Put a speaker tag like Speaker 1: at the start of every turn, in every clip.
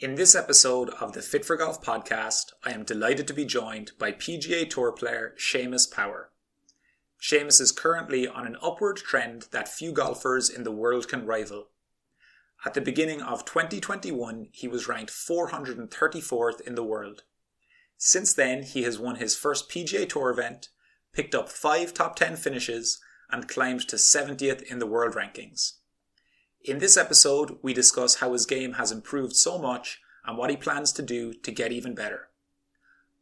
Speaker 1: In this episode of the Fit for Golf podcast, I am delighted to be joined by PGA Tour player Seamus Power. Seamus is currently on an upward trend that few golfers in the world can rival. At the beginning of 2021, he was ranked 434th in the world. Since then, he has won his first PGA Tour event, picked up five top 10 finishes, and climbed to 70th in the world rankings. In this episode, we discuss how his game has improved so much and what he plans to do to get even better.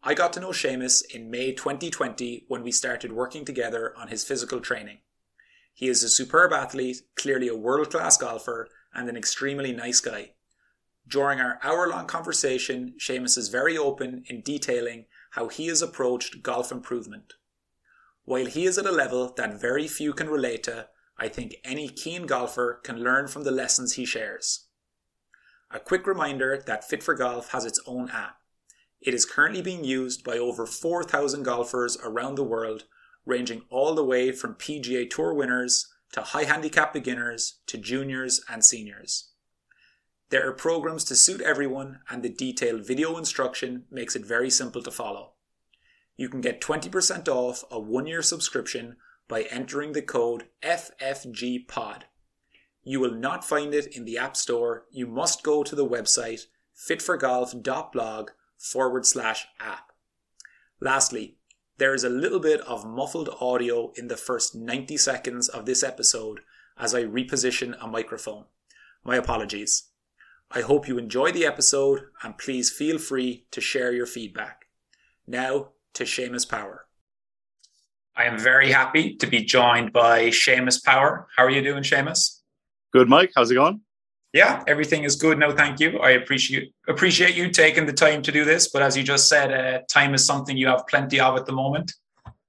Speaker 1: I got to know Seamus in May 2020 when we started working together on his physical training. He is a superb athlete, clearly a world class golfer, and an extremely nice guy. During our hour long conversation, Seamus is very open in detailing how he has approached golf improvement. While he is at a level that very few can relate to, I think any keen golfer can learn from the lessons he shares. A quick reminder that Fit for Golf has its own app. It is currently being used by over 4,000 golfers around the world, ranging all the way from PGA Tour winners to high handicap beginners to juniors and seniors. There are programs to suit everyone, and the detailed video instruction makes it very simple to follow. You can get 20% off a one year subscription by entering the code FFGPOD. You will not find it in the App Store. You must go to the website fitforgolf.blog forward slash app. Lastly, there is a little bit of muffled audio in the first 90 seconds of this episode as I reposition a microphone. My apologies. I hope you enjoy the episode and please feel free to share your feedback. Now to Seamus Power. I am very happy to be joined by Seamus Power. How are you doing, Seamus?
Speaker 2: Good, Mike. How's it going?
Speaker 1: Yeah, everything is good. No, thank you. I appreciate appreciate you taking the time to do this. But as you just said, uh, time is something you have plenty of at the moment.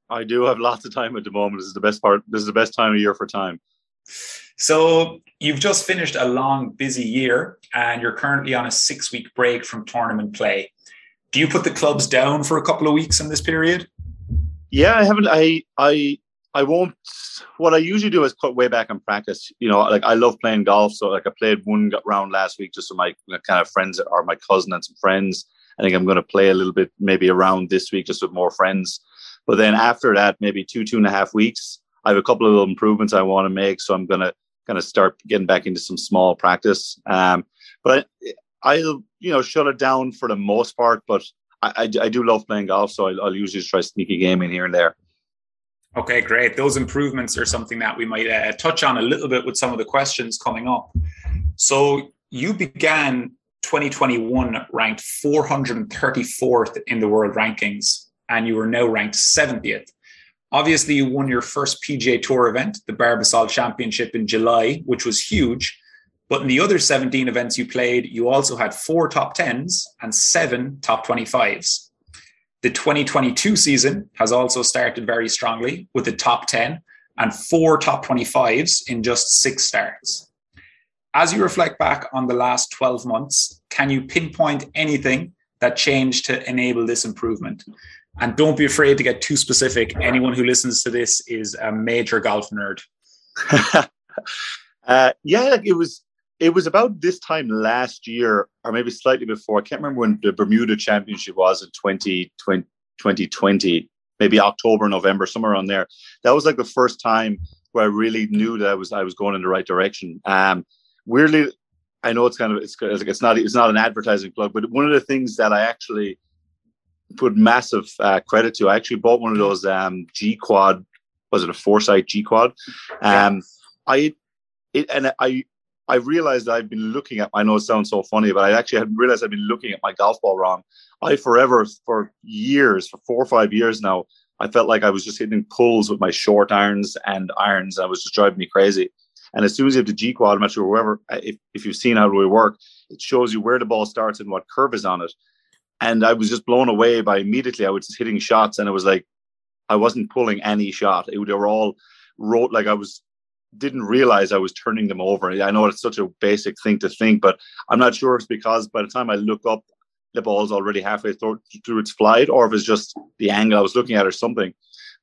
Speaker 2: I do have lots of time at the moment. This is the best part. This is the best time of year for time.
Speaker 1: So you've just finished a long, busy year, and you're currently on a six-week break from tournament play. Do you put the clubs down for a couple of weeks in this period?
Speaker 2: Yeah, I haven't. I I I won't. What I usually do is cut way back and practice. You know, like I love playing golf, so like I played one round last week just with my kind of friends or my cousin and some friends. I think I'm going to play a little bit maybe around this week just with more friends. But then after that, maybe two two and a half weeks, I have a couple of little improvements I want to make. So I'm going to kind of start getting back into some small practice. Um, but I, I'll you know shut it down for the most part. But I, I, do love playing golf, so I'll, I'll usually try sneaky game in here and there.
Speaker 1: Okay, great. Those improvements are something that we might uh, touch on a little bit with some of the questions coming up. So you began 2021 ranked 434th in the world rankings, and you are now ranked 70th. Obviously, you won your first PGA Tour event, the Barbasol Championship in July, which was huge. But in the other 17 events you played, you also had four top 10s and seven top 25s. The 2022 season has also started very strongly with the top 10 and four top 25s in just six starts. As you reflect back on the last 12 months, can you pinpoint anything that changed to enable this improvement? And don't be afraid to get too specific. Anyone who listens to this is a major golf nerd.
Speaker 2: uh, yeah, it was it was about this time last year, or maybe slightly before. I can't remember when the Bermuda Championship was in 2020, 2020 maybe October, November, somewhere on there. That was like the first time where I really knew that I was I was going in the right direction. Um, weirdly, I know it's kind of it's it's not it's not an advertising plug, but one of the things that I actually put massive uh, credit to, I actually bought one of those um, G Quad. Was it a Foresight G Quad? Um, yeah. I it, and I I realized I've been looking at, I know it sounds so funny, but I actually hadn't realized I've been looking at my golf ball wrong. I forever, for years, for four or five years now, I felt like I was just hitting pulls with my short irons and irons. I was just driving me crazy. And as soon as you have the G quad, I'm not sure whoever, if, if you've seen how we work, it shows you where the ball starts and what curve is on it. And I was just blown away by immediately I was just hitting shots and it was like I wasn't pulling any shot. It, they were all wrote like I was didn't realize I was turning them over. I know it's such a basic thing to think, but I'm not sure if it's because by the time I look up, the ball's already halfway through, through its flight, or if it's just the angle I was looking at or something.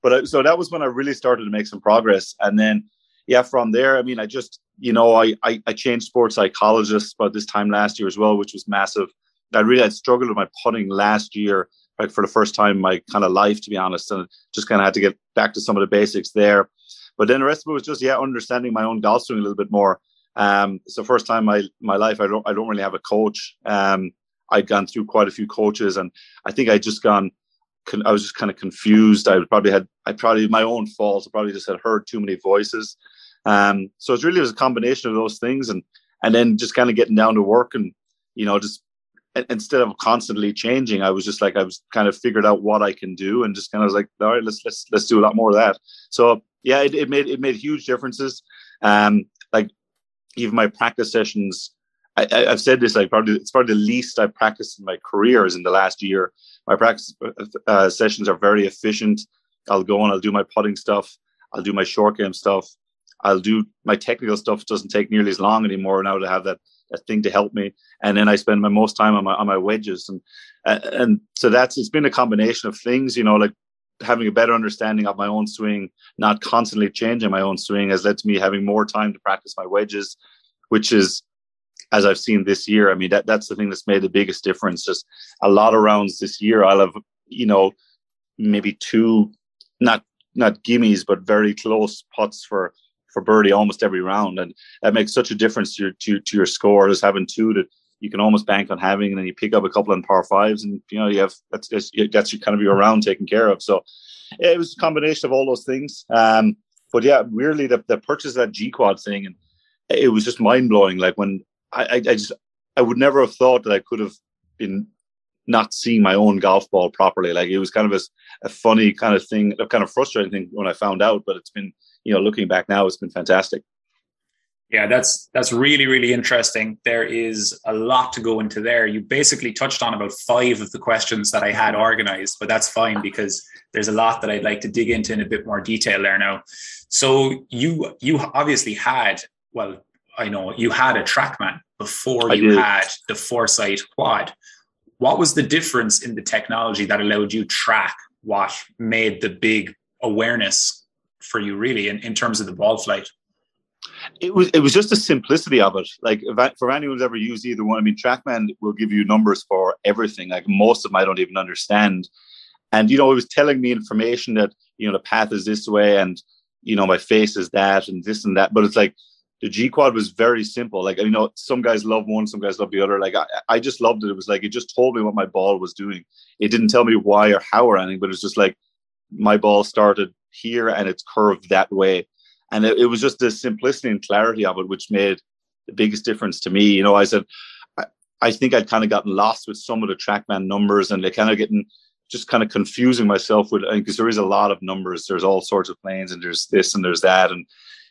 Speaker 2: But I, so that was when I really started to make some progress. And then, yeah, from there, I mean, I just you know, I, I, I changed sports psychologists about this time last year as well, which was massive. I really had struggled with my putting last year, like for the first time in my kind of life, to be honest, and just kind of had to get back to some of the basics there. But then the rest of it was just yeah, understanding my own golf swing a little bit more. Um, it's the first time my my life I don't I don't really have a coach. Um, I'd gone through quite a few coaches, and I think I just gone. I was just kind of confused. I probably had I probably my own fault. I probably just had heard too many voices. Um, so it's really was a combination of those things, and and then just kind of getting down to work, and you know, just instead of constantly changing, I was just like I was kind of figured out what I can do, and just kind of was like, all right, let's let's let's do a lot more of that. So yeah, it, it made it made huge differences. Um, like even my practice sessions, I, have said this like probably it's probably the least I practiced in my career is in the last year. My practice uh, sessions are very efficient. I'll go and I'll do my putting stuff. I'll do my short game stuff. I'll do my technical stuff. Doesn't take nearly as long anymore now to have that, that thing to help me. And then I spend my most time on my on my wedges and and so that's it's been a combination of things. You know, like having a better understanding of my own swing, not constantly changing my own swing, has led to me having more time to practice my wedges, which is, as I've seen this year, I mean, that, that's the thing that's made the biggest difference. Just a lot of rounds this year, I'll have, you know, maybe two, not not gimmies, but very close putts for for birdie almost every round, and that makes such a difference to your to, to your score. Just having two that you can almost bank on having, and then you pick up a couple on par fives, and you know you have that's that's, that's your kind of your round taken care of. So it was a combination of all those things. Um, but yeah, weirdly the, the purchase of that G Quad thing, and it was just mind blowing. Like when I, I, I just I would never have thought that I could have been not seeing my own golf ball properly. Like it was kind of a, a funny kind of thing, a kind of frustrating thing when I found out. But it's been, you know, looking back now, it's been fantastic.
Speaker 1: Yeah, that's that's really really interesting. There is a lot to go into there. You basically touched on about five of the questions that I had organized, but that's fine because there's a lot that I'd like to dig into in a bit more detail there now. So you you obviously had well, I know you had a TrackMan before I you did. had the Foresight Quad. What was the difference in the technology that allowed you track what made the big awareness for you really in, in terms of the ball flight?
Speaker 2: It was it was just the simplicity of it. Like for anyone who's ever used either one, I mean, TrackMan will give you numbers for everything. Like most of them, I don't even understand. And you know, it was telling me information that you know the path is this way, and you know my face is that, and this and that. But it's like the G Quad was very simple. Like you know, some guys love one, some guys love the other. Like I, I just loved it. It was like it just told me what my ball was doing. It didn't tell me why or how or anything, but it was just like my ball started here and it's curved that way. And it, it, was just the simplicity and clarity of it which made the biggest difference to me. You know i said i, I think i'd kind of gotten lost with some of the TrackMan numbers and they kind of getting just kind of confusing myself with because there is a lot of numbers. There's all sorts of planes and there's this and there's that and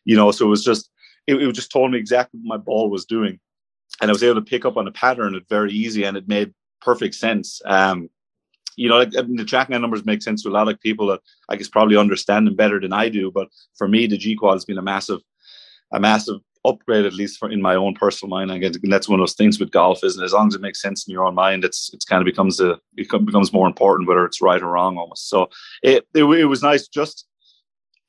Speaker 2: you know so it was just it, it just told me exactly what my ball was doing. And i was able to pick up on a pattern it very easy and it made perfect sense. Um you know, like, I mean, the tracking numbers make sense to a lot of people that I guess probably understand them better than I do. But for me, the G Quad has been a massive, a massive upgrade, at least for in my own personal mind. I guess that's one of those things with golf, isn't it? As long as it makes sense in your own mind, it's it's kind of becomes a it becomes more important whether it's right or wrong almost. So it it, it was nice just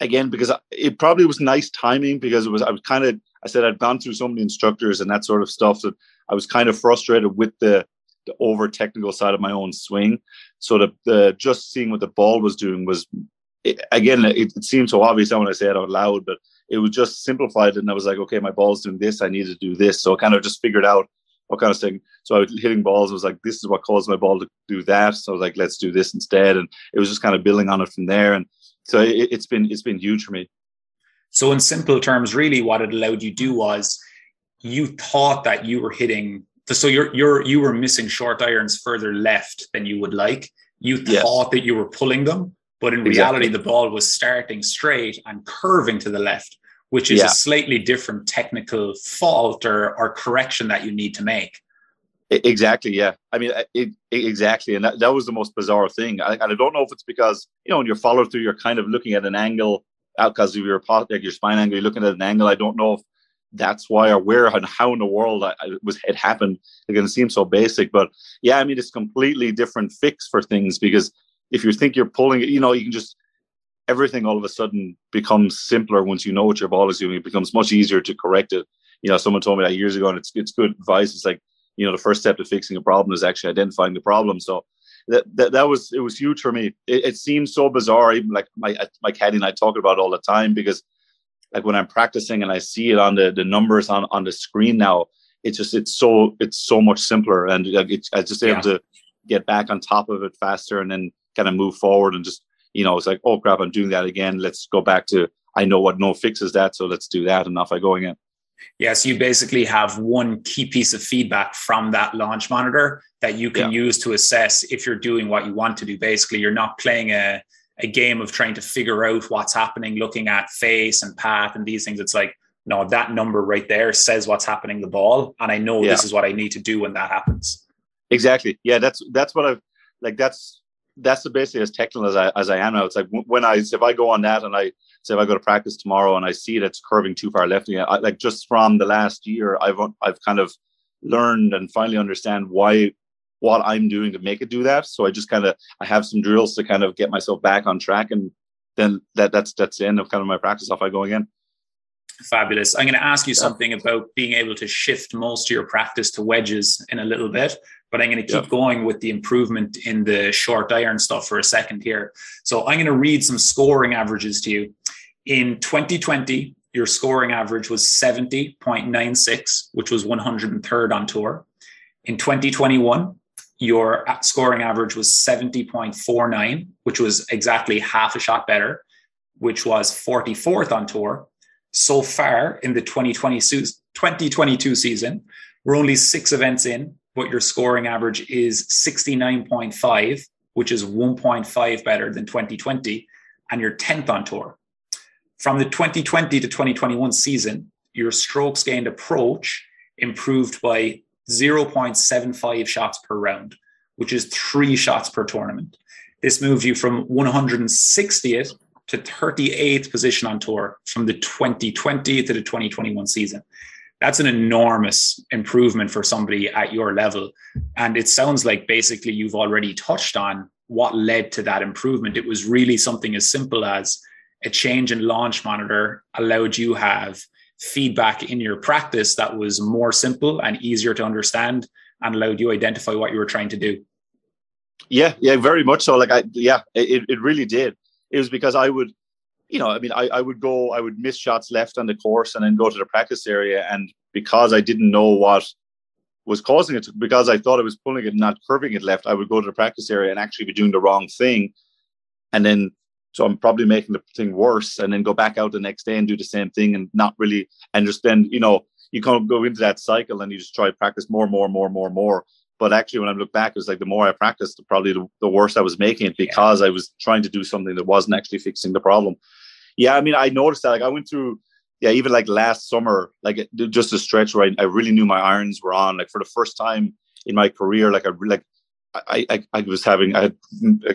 Speaker 2: again because it probably was nice timing because it was I was kind of I said I'd gone through so many instructors and that sort of stuff that I was kind of frustrated with the the over technical side of my own swing. So the, the just seeing what the ball was doing was it, again it, it seemed so obvious I when I say it out loud, but it was just simplified and I was like, okay, my ball's doing this, I need to do this. So I kind of just figured out what kind of thing. So I was hitting balls. I was like, this is what caused my ball to do that. So I was like, let's do this instead. And it was just kind of building on it from there. And so it, it's been it's been huge for me.
Speaker 1: So in simple terms, really, what it allowed you to do was you thought that you were hitting so you're you're you were missing short irons further left than you would like. You yes. thought that you were pulling them, but in exactly. reality, the ball was starting straight and curving to the left, which is yeah. a slightly different technical fault or, or correction that you need to make.
Speaker 2: Exactly. Yeah. I mean, it, it, exactly. And that, that was the most bizarre thing. I, and I don't know if it's because, you know, when you're follow through, you're kind of looking at an angle out because of your, like your spine angle, you're looking at an angle. I don't know if that's why or where and how in the world it was it happened. It can seem so basic, but yeah, I mean it's completely different fix for things because if you think you're pulling it, you know, you can just everything all of a sudden becomes simpler once you know what your ball is doing. It becomes much easier to correct it. You know, someone told me that years ago, and it's it's good advice. It's like you know, the first step to fixing a problem is actually identifying the problem. So that that, that was it was huge for me. It, it seems so bizarre, even like my my caddy and I talk about all the time because like when I'm practicing and I see it on the the numbers on on the screen now, it's just it's so it's so much simpler and like I just able to get back on top of it faster and then kind of move forward and just you know it's like oh crap I'm doing that again. Let's go back to I know what no fixes that, so let's do that and off I go again.
Speaker 1: Yeah, so you basically have one key piece of feedback from that launch monitor that you can yeah. use to assess if you're doing what you want to do. Basically, you're not playing a, a game of trying to figure out what's happening, looking at face and path and these things. It's like, no, that number right there says what's happening the ball. And I know yeah. this is what I need to do when that happens.
Speaker 2: Exactly. Yeah, that's that's what I've like that's that's basically as technical as I as I am now. It's like when I if I go on that and I say if I go to practice tomorrow and I see that it's curving too far left, I, like just from the last year, I've I've kind of learned and finally understand why what I'm doing to make it do that. So I just kind of I have some drills to kind of get myself back on track, and then that that's that's the end of kind of my practice. Off I go again.
Speaker 1: Fabulous. I'm going to ask you something about being able to shift most of your practice to wedges in a little bit, but I'm going to keep going with the improvement in the short iron stuff for a second here. So I'm going to read some scoring averages to you. In 2020, your scoring average was 70.96, which was 103rd on tour. In 2021, your scoring average was 70.49, which was exactly half a shot better, which was 44th on tour so far in the 2020 2022 season. We're only six events in, but your scoring average is 69.5, which is 1.5 better than 2020, and you're 10th on tour. From the 2020 to 2021 season, your strokes gained approach improved by 0.75 shots per round, which is three shots per tournament. This moves you from 160th to 38th position on tour from the 2020 to the 2021 season. That's an enormous improvement for somebody at your level. And it sounds like basically you've already touched on what led to that improvement. It was really something as simple as a change in launch monitor allowed you have feedback in your practice that was more simple and easier to understand and allowed you identify what you were trying to do.
Speaker 2: Yeah, yeah, very much so. Like I yeah, it, it really did it was because I would, you know, I mean, I, I would go, I would miss shots left on the course and then go to the practice area. And because I didn't know what was causing it, because I thought I was pulling it, not curving it left, I would go to the practice area and actually be doing the wrong thing. And then, so I'm probably making the thing worse and then go back out the next day and do the same thing and not really, and just then, you know, you kind of go into that cycle and you just try to practice more, more, more, more, more. But actually, when I look back, it was like the more I practiced, probably the, the worse I was making it because yeah. I was trying to do something that wasn't actually fixing the problem. Yeah, I mean, I noticed that. Like, I went through, yeah, even like last summer, like just a stretch where I, I really knew my irons were on. Like for the first time in my career, like I like I, I, I was having I had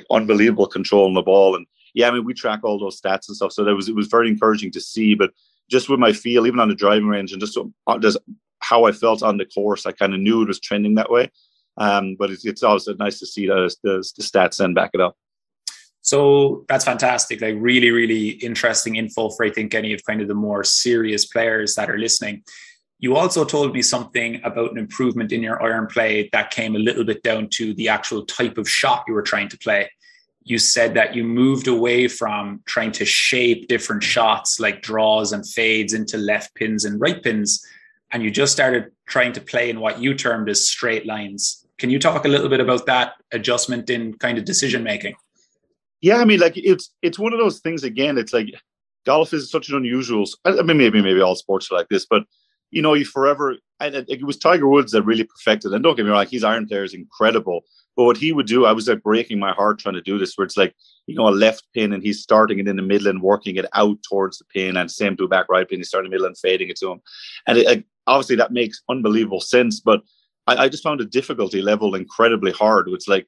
Speaker 2: unbelievable control on the ball, and yeah, I mean, we track all those stats and stuff, so that was it was very encouraging to see. But just with my feel, even on the driving range, and just, uh, just how I felt on the course, I kind of knew it was trending that way. Um, but it's, it's also nice to see the, the, the stats and back it up.
Speaker 1: So that's fantastic. Like really, really interesting info for I think any of kind of the more serious players that are listening. You also told me something about an improvement in your iron play that came a little bit down to the actual type of shot you were trying to play. You said that you moved away from trying to shape different shots like draws and fades into left pins and right pins, and you just started trying to play in what you termed as straight lines. Can you talk a little bit about that adjustment in kind of decision making?
Speaker 2: Yeah, I mean, like it's it's one of those things. Again, it's like golf is such an unusual. I mean, maybe maybe all sports are like this, but you know, you forever. And it was Tiger Woods that really perfected. And don't get me wrong, his iron player is incredible. But what he would do, I was like breaking my heart trying to do this, where it's like you know a left pin and he's starting it in the middle and working it out towards the pin, and same to a back right pin, he's starting the middle and fading it to him. And it, obviously that makes unbelievable sense, but I, I just found the difficulty level incredibly hard. It's like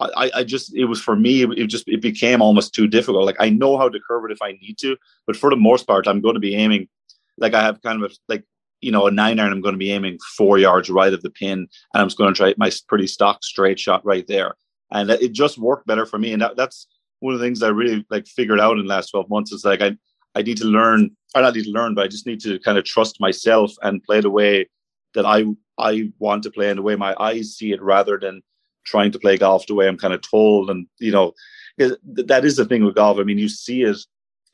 Speaker 2: I, I just it was for me it just it became almost too difficult. Like I know how to curve it if I need to, but for the most part, I'm going to be aiming like I have kind of a, like you know a nine iron. I'm going to be aiming four yards right of the pin, and I'm just going to try my pretty stock straight shot right there, and it just worked better for me. And that, that's one of the things I really like figured out in the last 12 months is like I I need to learn I not need to learn, but I just need to kind of trust myself and play the way that I I want to play and the way my eyes see it rather than trying to play golf the way I'm kind of told. And you know, that is the thing with golf. I mean, you see it.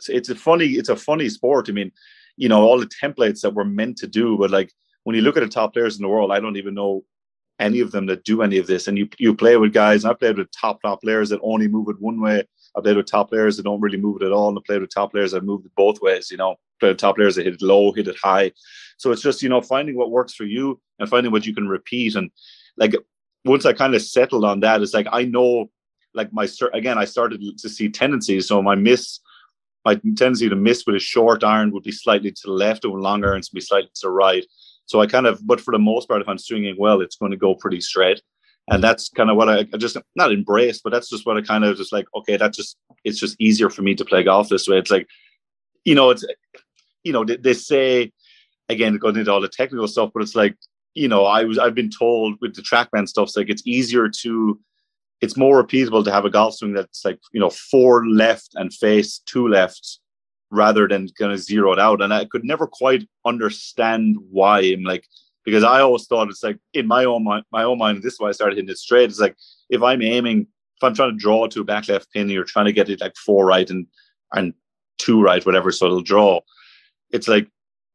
Speaker 2: It's a funny. It's a funny sport. I mean, you know, all the templates that we're meant to do, but like when you look at the top players in the world, I don't even know any of them that do any of this. And you you play with guys. I played with top top players that only move it one way. I played with top players that don't really move it at all, and I played with top players that move it both ways. You know, played with top players that hit it low, hit it high. So it's just you know finding what works for you and finding what you can repeat. And like once I kind of settled on that, it's like I know, like my again, I started to see tendencies. So my miss, my tendency to miss with a short iron would be slightly to the left, and long irons would be slightly to the right. So I kind of, but for the most part, if I'm swinging well, it's going to go pretty straight. And that's kind of what I, I just not embrace, but that's just what I kind of just like. Okay, that's just it's just easier for me to play golf this way. It's like, you know, it's you know they, they say again going into all the technical stuff, but it's like you know, I was I've been told with the TrackMan stuff, it's like it's easier to it's more repeatable to have a golf swing that's like, you know, four left and face two left rather than kind of zeroed out. And I could never quite understand why. I'm like, because I always thought it's like in my own mind, my own mind, this is why I started hitting it straight. It's like if I'm aiming, if I'm trying to draw to a back left pin, you're trying to get it like four right and and two right, whatever, so it'll draw. It's like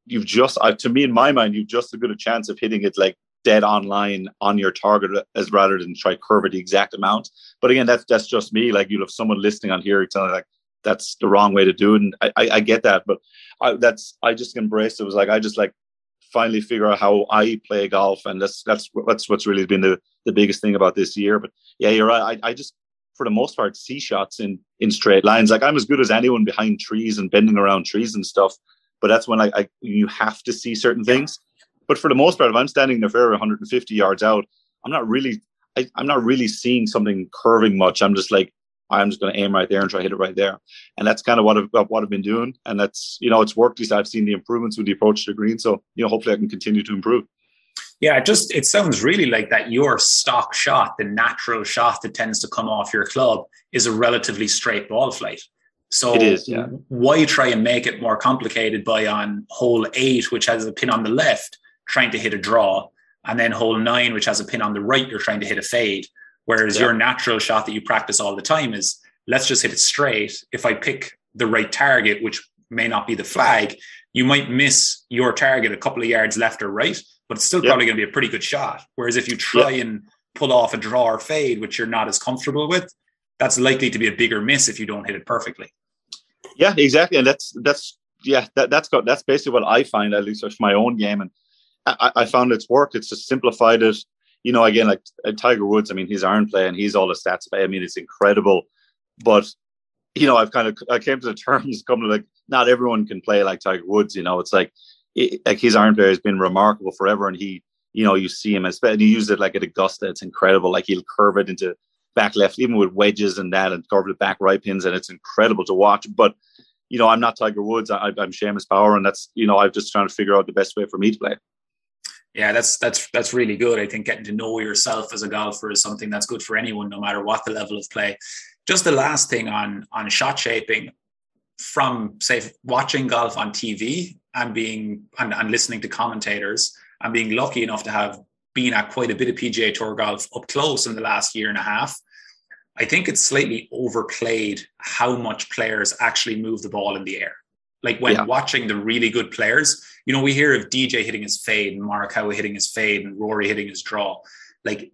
Speaker 2: you've just, uh, to me, in my mind, you've just as good a chance of hitting it like dead online on your target as rather than try curve it the exact amount. But again, that's that's just me. Like you'll have someone listening on here telling like that's the wrong way to do it, and I, I, I get that. But I, that's I just embraced it. it. Was like I just like finally figure out how I play golf, and that's that's that's what's really been the the biggest thing about this year. But yeah, you're right. I, I just for the most part see shots in in straight lines. Like I'm as good as anyone behind trees and bending around trees and stuff but that's when I, I you have to see certain things. But for the most part, if I'm standing in the fairway 150 yards out, I'm not really I, am not really seeing something curving much. I'm just like I'm just going to aim right there and try to hit it right there, and that's kind of what I've what I've been doing, and that's you know it's worked. At least I've seen the improvements with the approach to the green, so you know hopefully I can continue to improve.
Speaker 1: Yeah, it just it sounds really like that your stock shot, the natural shot that tends to come off your club, is a relatively straight ball flight. So
Speaker 2: it is, yeah.
Speaker 1: why try and make it more complicated by on hole eight, which has a pin on the left, trying to hit a draw, and then hole nine, which has a pin on the right, you're trying to hit a fade. Whereas yeah. your natural shot that you practice all the time is let's just hit it straight. If I pick the right target, which may not be the flag, you might miss your target a couple of yards left or right, but it's still yep. probably going to be a pretty good shot. Whereas if you try yep. and pull off a draw or fade, which you're not as comfortable with, that's likely to be a bigger miss if you don't hit it perfectly.
Speaker 2: Yeah, exactly, and that's that's yeah that that's got that's basically what I find at least with my own game, and I, I found it's worked. It's just simplified it. You know, again, like uh, Tiger Woods. I mean, he's iron play and he's all the stats play. I mean, it's incredible, but you know, I've kind of I came to the terms come to like not everyone can play like Tiger Woods. You know, it's like it, like his iron play has been remarkable forever, and he, you know, you see him and he used it like at Augusta. It's incredible. Like he'll curve it into back left, even with wedges and that, and covered with back right pins, and it's incredible to watch. But you know, I'm not Tiger Woods. I, am Seamus Power, and that's you know, I'm just trying to figure out the best way for me to play.
Speaker 1: Yeah, that's that's that's really good. I think getting to know yourself as a golfer is something that's good for anyone, no matter what the level of play. Just the last thing on on shot shaping, from say watching golf on TV and being and, and listening to commentators and being lucky enough to have been at quite a bit of PGA Tour golf up close in the last year and a half. I think it's slightly overplayed how much players actually move the ball in the air. Like when yeah. watching the really good players, you know, we hear of DJ hitting his fade and Morikawa hitting his fade and Rory hitting his draw. Like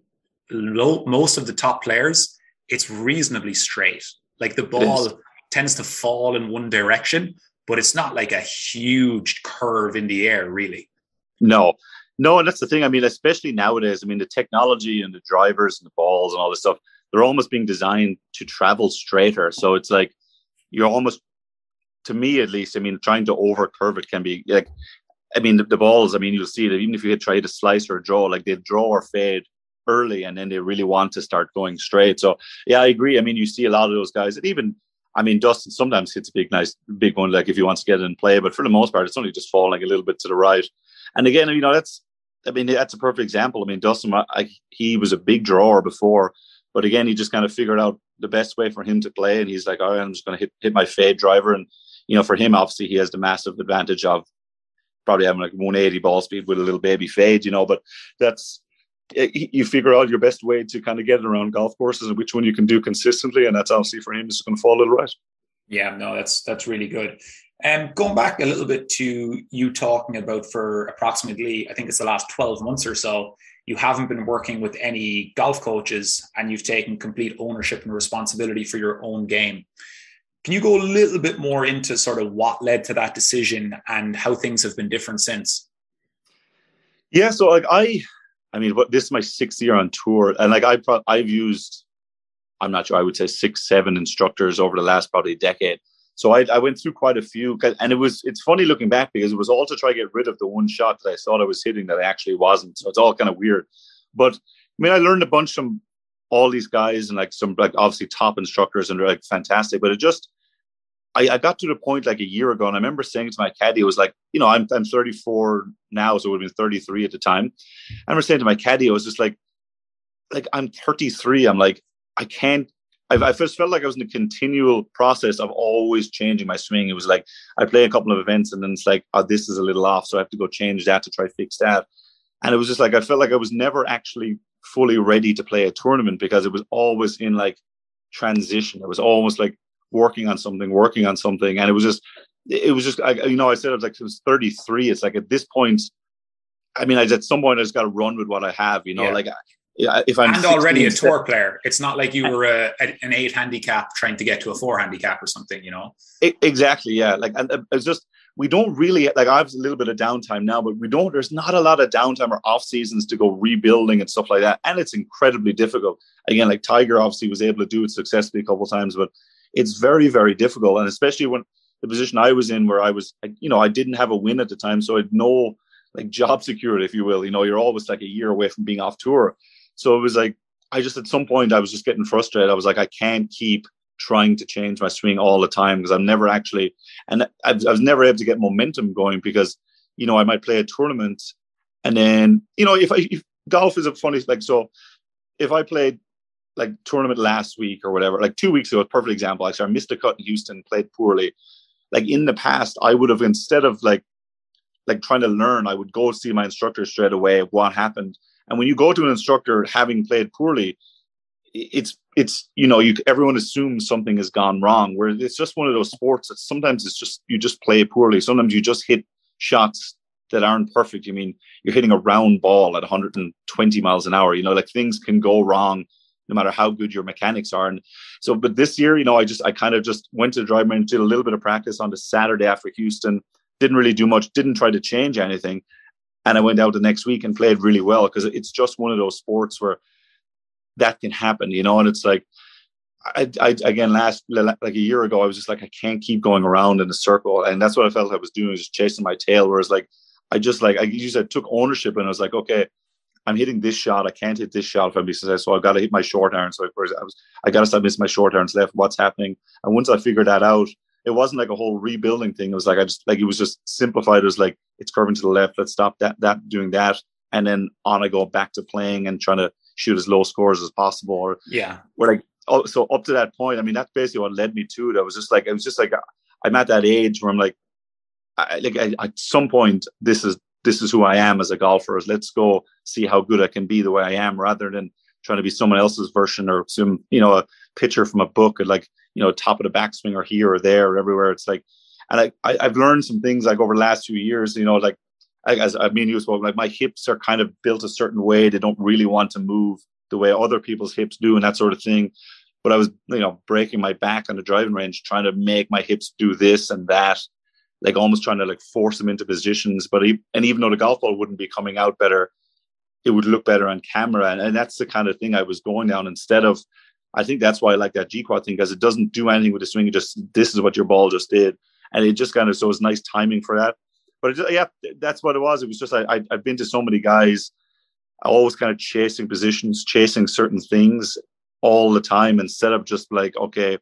Speaker 1: low, most of the top players, it's reasonably straight. Like the ball tends to fall in one direction, but it's not like a huge curve in the air, really.
Speaker 2: No, no, and that's the thing. I mean, especially nowadays, I mean, the technology and the drivers and the balls and all this stuff, they're almost being designed to travel straighter. So it's like you're almost, to me at least, I mean, trying to over curve it can be like, I mean, the, the, balls, I mean, you'll see that even if you try to slice or draw, like they draw or fade early and then they really want to start going straight. So, yeah, I agree. I mean, you see a lot of those guys, and even, I mean, Dustin sometimes hits a big, nice, big one, like if he wants to get it in play, but for the most part, it's only just falling a little bit to the right. And again, you know, that's, I mean, that's a perfect example. I mean, Dustin, I, he was a big drawer before but again, he just kind of figured out the best way for him to play, and he's like, "All right, I'm just going to hit hit my fade driver." And you know, for him, obviously, he has the massive advantage of probably having like 180 ball speed with a little baby fade, you know. But that's you figure out your best way to kind of get it around golf courses and which one you can do consistently, and that's obviously for him is going to fall a little right.
Speaker 1: Yeah, no, that's that's really good. And um, going back a little bit to you talking about for approximately, I think it's the last 12 months or so, you haven't been working with any golf coaches and you've taken complete ownership and responsibility for your own game. Can you go a little bit more into sort of what led to that decision and how things have been different since?
Speaker 2: Yeah, so like I, I mean, what this is my sixth year on tour, and like I, I've used, I'm not sure, I would say six, seven instructors over the last probably decade. So I, I went through quite a few, and it was it's funny looking back because it was all to try to get rid of the one shot that I thought I was hitting that I actually wasn't. So it's all kind of weird. But I mean, I learned a bunch from all these guys and like some like obviously top instructors and they're like fantastic. But it just I, I got to the point like a year ago, and I remember saying to my caddy, it was like, you know, I'm I'm 34 now, so it would have been 33 at the time. I remember saying to my caddy, I was just like, like I'm 33. I'm like, I can't I first felt like I was in a continual process of always changing my swing. It was like I play a couple of events and then it's like, oh, this is a little off, so I have to go change that to try fix that. And it was just like I felt like I was never actually fully ready to play a tournament because it was always in like transition. It was almost like working on something, working on something, and it was just, it was just, I, you know, I said I was like, it was 33. It's like at this point, I mean, I at some point I just got to run with what I have, you know, yeah. like yeah, if I'm
Speaker 1: and already a tour player, it's not like you were a, an eight handicap trying to get to a four handicap or something, you know.
Speaker 2: It, exactly, yeah. Like, and uh, it's just we don't really like. I have a little bit of downtime now, but we don't. There's not a lot of downtime or off seasons to go rebuilding and stuff like that, and it's incredibly difficult. Again, like Tiger obviously was able to do it successfully a couple times, but it's very, very difficult, and especially when the position I was in, where I was, you know, I didn't have a win at the time, so I had no like job security, if you will. You know, you're always like a year away from being off tour. So it was like, I just at some point I was just getting frustrated. I was like, I can't keep trying to change my swing all the time because I'm never actually, and I, I was never able to get momentum going because, you know, I might play a tournament and then, you know, if I, if golf is a funny, like, so if I played like tournament last week or whatever, like two weeks ago, a perfect example. Actually, I missed a cut in Houston, played poorly. Like in the past, I would have instead of like like trying to learn, I would go see my instructor straight away. What happened? And when you go to an instructor having played poorly, it's it's you know you everyone assumes something has gone wrong. Where it's just one of those sports that sometimes it's just you just play poorly. Sometimes you just hit shots that aren't perfect. You mean you're hitting a round ball at 120 miles an hour. You know, like things can go wrong no matter how good your mechanics are. And so, but this year, you know, I just I kind of just went to the drive range, did a little bit of practice on the Saturday after Houston. Didn't really do much. Didn't try to change anything and I went out the next week and played really well because it's just one of those sports where that can happen, you know. And it's like, I, I again last like a year ago, I was just like, I can't keep going around in a circle, and that's what I felt I was doing, was just chasing my tail. Whereas like, I just like I used I took ownership and I was like, okay, I'm hitting this shot. I can't hit this shot if I'm be successful. I've got to hit my short irons. So I was, I got to stop missing my short irons left. What's happening? And once I figured that out, it wasn't like a whole rebuilding thing. It was like I just like it was just simplified. It was like it's curving to the left. Let's stop that that doing that, and then on I go back to playing and trying to shoot as low scores as possible. Or
Speaker 1: yeah,
Speaker 2: we're like oh, so up to that point. I mean, that's basically what led me to it. I was just like I was just like I'm at that age where I'm like, I, like I, at some point this is this is who I am as a golfer. Is let's go see how good I can be the way I am, rather than trying to be someone else's version or some you know a picture from a book. Like you know, top of the backswing or here or there or everywhere. It's like, and I, I have learned some things like over the last few years. You know, like as I mean, you spoke like my hips are kind of built a certain way. They don't really want to move the way other people's hips do and that sort of thing. But I was, you know, breaking my back on the driving range, trying to make my hips do this and that, like almost trying to like force them into positions. But and even though the golf ball wouldn't be coming out better, it would look better on camera. And, and that's the kind of thing I was going down instead of I think that's why I like that G quad thing because it doesn't do anything with the swing. It just this is what your ball just did, and it just kind of so it's nice timing for that. But it, yeah, that's what it was. It was just I, I I've been to so many guys, always kind of chasing positions, chasing certain things all the time instead of just like okay,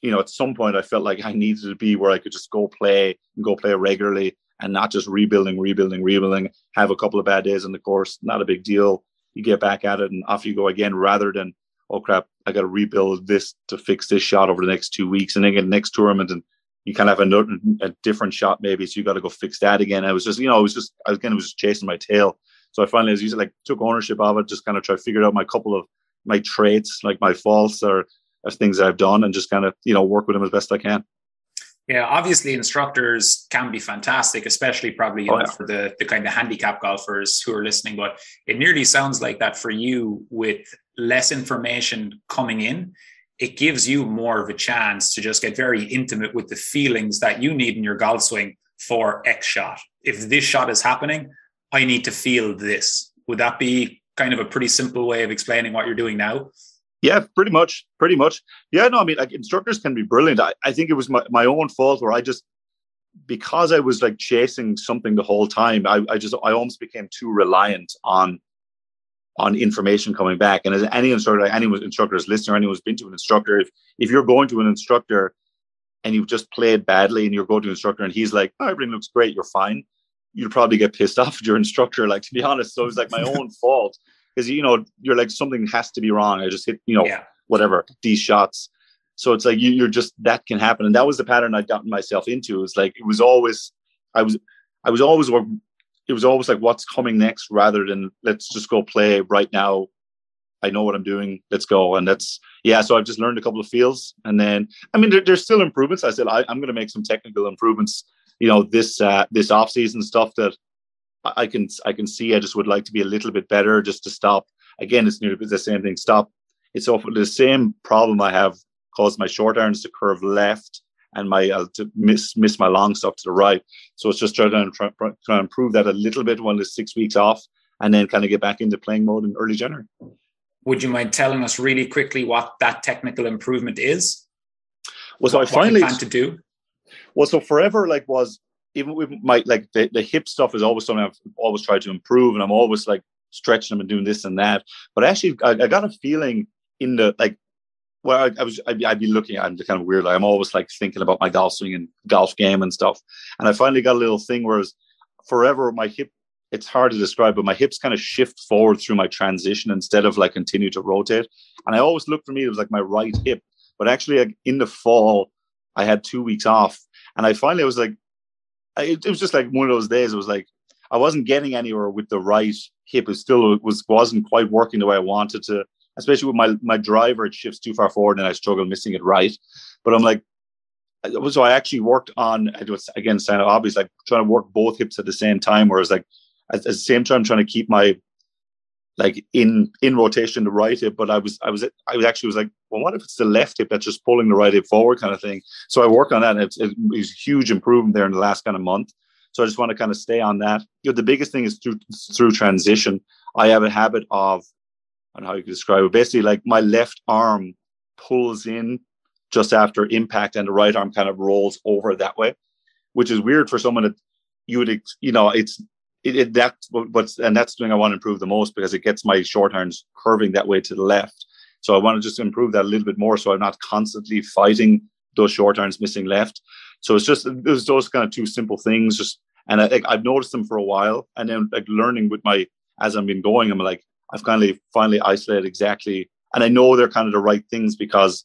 Speaker 2: you know, at some point I felt like I needed to be where I could just go play and go play regularly and not just rebuilding, rebuilding, rebuilding. Have a couple of bad days on the course, not a big deal. You get back at it and off you go again, rather than oh crap, I got to rebuild this to fix this shot over the next two weeks, and then get next tournament, and you kind of have another a different shot maybe, so you got to go fix that again. I was just, you know, I was just, I was again, I was just chasing my tail. So I finally, as you said, like took ownership of it, just kind of try to figure out my couple of my traits, like my faults or as things I've done, and just kind of you know work with them as best I can.
Speaker 1: Yeah, obviously instructors can be fantastic, especially probably oh, yeah. for the the kind of handicap golfers who are listening. But it nearly sounds like that for you with less information coming in, it gives you more of a chance to just get very intimate with the feelings that you need in your golf swing for X shot. If this shot is happening, I need to feel this. Would that be kind of a pretty simple way of explaining what you're doing now?
Speaker 2: Yeah, pretty much, pretty much. Yeah, no, I mean, like instructors can be brilliant. I, I think it was my, my own fault where I just because I was like chasing something the whole time, I, I just I almost became too reliant on on information coming back. And as any instructor, any instructor is listening, or anyone who's been to an instructor, if if you're going to an instructor and you've just played badly and you're going to an instructor and he's like, oh, everything looks great, you're fine, you'd probably get pissed off at your instructor, like to be honest. So it was like my own fault because you know you're like something has to be wrong. I just hit you know yeah. whatever these shots. So it's like you, you're just that can happen, and that was the pattern I'd gotten myself into. It's like it was always I was I was always it was always like what's coming next rather than let's just go play right now. I know what I'm doing. Let's go. And that's yeah. So I've just learned a couple of feels, and then I mean there, there's still improvements. I said I, am going to make some technical improvements. You know this uh, this off season stuff that I can I can see. I just would like to be a little bit better, just to stop. Again, it's nearly the same thing. Stop. It's often the same problem I have caused my short irons to curve left and my uh, to miss miss my long stuff to the right. So it's just trying to try, try to improve that a little bit when the six weeks off, and then kind of get back into playing mode in early January.
Speaker 1: Would you mind telling us really quickly what that technical improvement is?
Speaker 2: Well, so what, I finally
Speaker 1: plan to do.
Speaker 2: Well, so forever like was even with my like the, the hip stuff is always something I've always tried to improve, and I'm always like stretching them and doing this and that. But actually, I, I got a feeling in the like well, I, I was I'd, I'd, be looking at it kind of weird. I'm always like thinking about my golf swing and golf game and stuff. And I finally got a little thing whereas forever my hip it's hard to describe, but my hips kind of shift forward through my transition instead of like continue to rotate. And I always looked for me, it was like my right hip. But actually, like, in the fall, I had two weeks off, and I finally was like, it, it was just like one of those days. It was like I wasn't getting anywhere with the right hip. It still was wasn't quite working the way I wanted to especially with my my driver, it shifts too far forward and I struggle missing it right. But I'm like, so I actually worked on it was again kind of obvious, like trying to work both hips at the same time, whereas like at, at the same time I'm trying to keep my like in in rotation the right hip, but I was I was I was actually was like, well, what if it's the left hip that's just pulling the right hip forward, kind of thing. So I work on that, and it's, it was huge improvement there in the last kind of month. So I just want to kind of stay on that. You know, the biggest thing is through through transition. I have a habit of and how you could describe it. Basically, like my left arm pulls in just after impact, and the right arm kind of rolls over that way, which is weird for someone that you would, you know, it's it, it that's what's and that's the thing I want to improve the most because it gets my short arms curving that way to the left. So I want to just improve that a little bit more, so I'm not constantly fighting those short arms missing left. So it's just there's those kind of two simple things, just and I, I've noticed them for a while, and then like learning with my as I've been going, I'm like, I've kind of finally isolated exactly, and I know they're kind of the right things because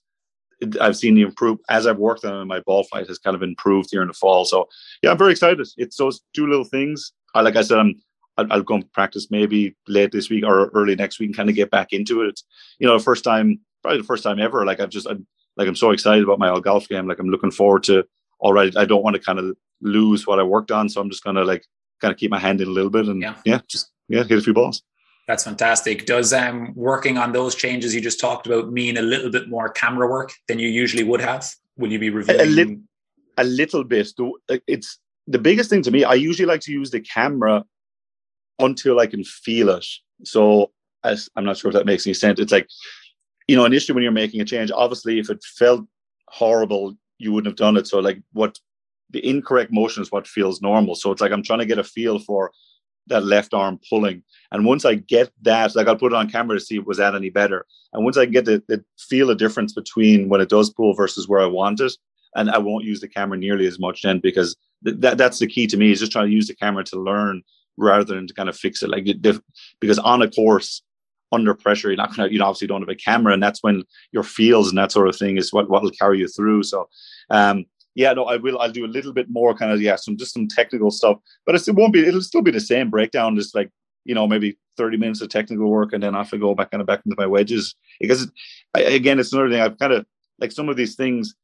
Speaker 2: I've seen the improve as I've worked on them. My ball flight has kind of improved here in the fall. So yeah, I'm very excited. It's those two little things. I, like I said, I'm I'll, I'll go and practice maybe late this week or early next week and kind of get back into it. It's you know the first time, probably the first time ever. Like I've just I'm, like I'm so excited about my old golf game. Like I'm looking forward to. All right, I don't want to kind of lose what I worked on, so I'm just gonna like kind of keep my hand in a little bit and yeah, yeah just yeah hit a few balls.
Speaker 1: That's fantastic. Does um, working on those changes you just talked about mean a little bit more camera work than you usually would have? Will you be reviewing?
Speaker 2: A, li- a little bit. It's the biggest thing to me. I usually like to use the camera until I can feel it. So as, I'm not sure if that makes any sense. It's like, you know, initially when you're making a change, obviously if it felt horrible, you wouldn't have done it. So like what the incorrect motion is what feels normal. So it's like I'm trying to get a feel for that left arm pulling. And once I get that, like I'll put it on camera to see if was that any better. And once I get to, to feel a difference between when it does pull versus where I want it, and I won't use the camera nearly as much then because th- that that's the key to me is just trying to use the camera to learn rather than to kind of fix it. Like because on a course, under pressure. You're not to, you obviously don't have a camera, and that's when your feels and that sort of thing is what what will carry you through. So, um, yeah, no, I will. I'll do a little bit more kind of yeah, some just some technical stuff, but it won't be. It'll still be the same breakdown, just like you know maybe 30 minutes of technical work and then off I go back kind of back into my wedges because it, I, again it's another thing I've kind of like some of these things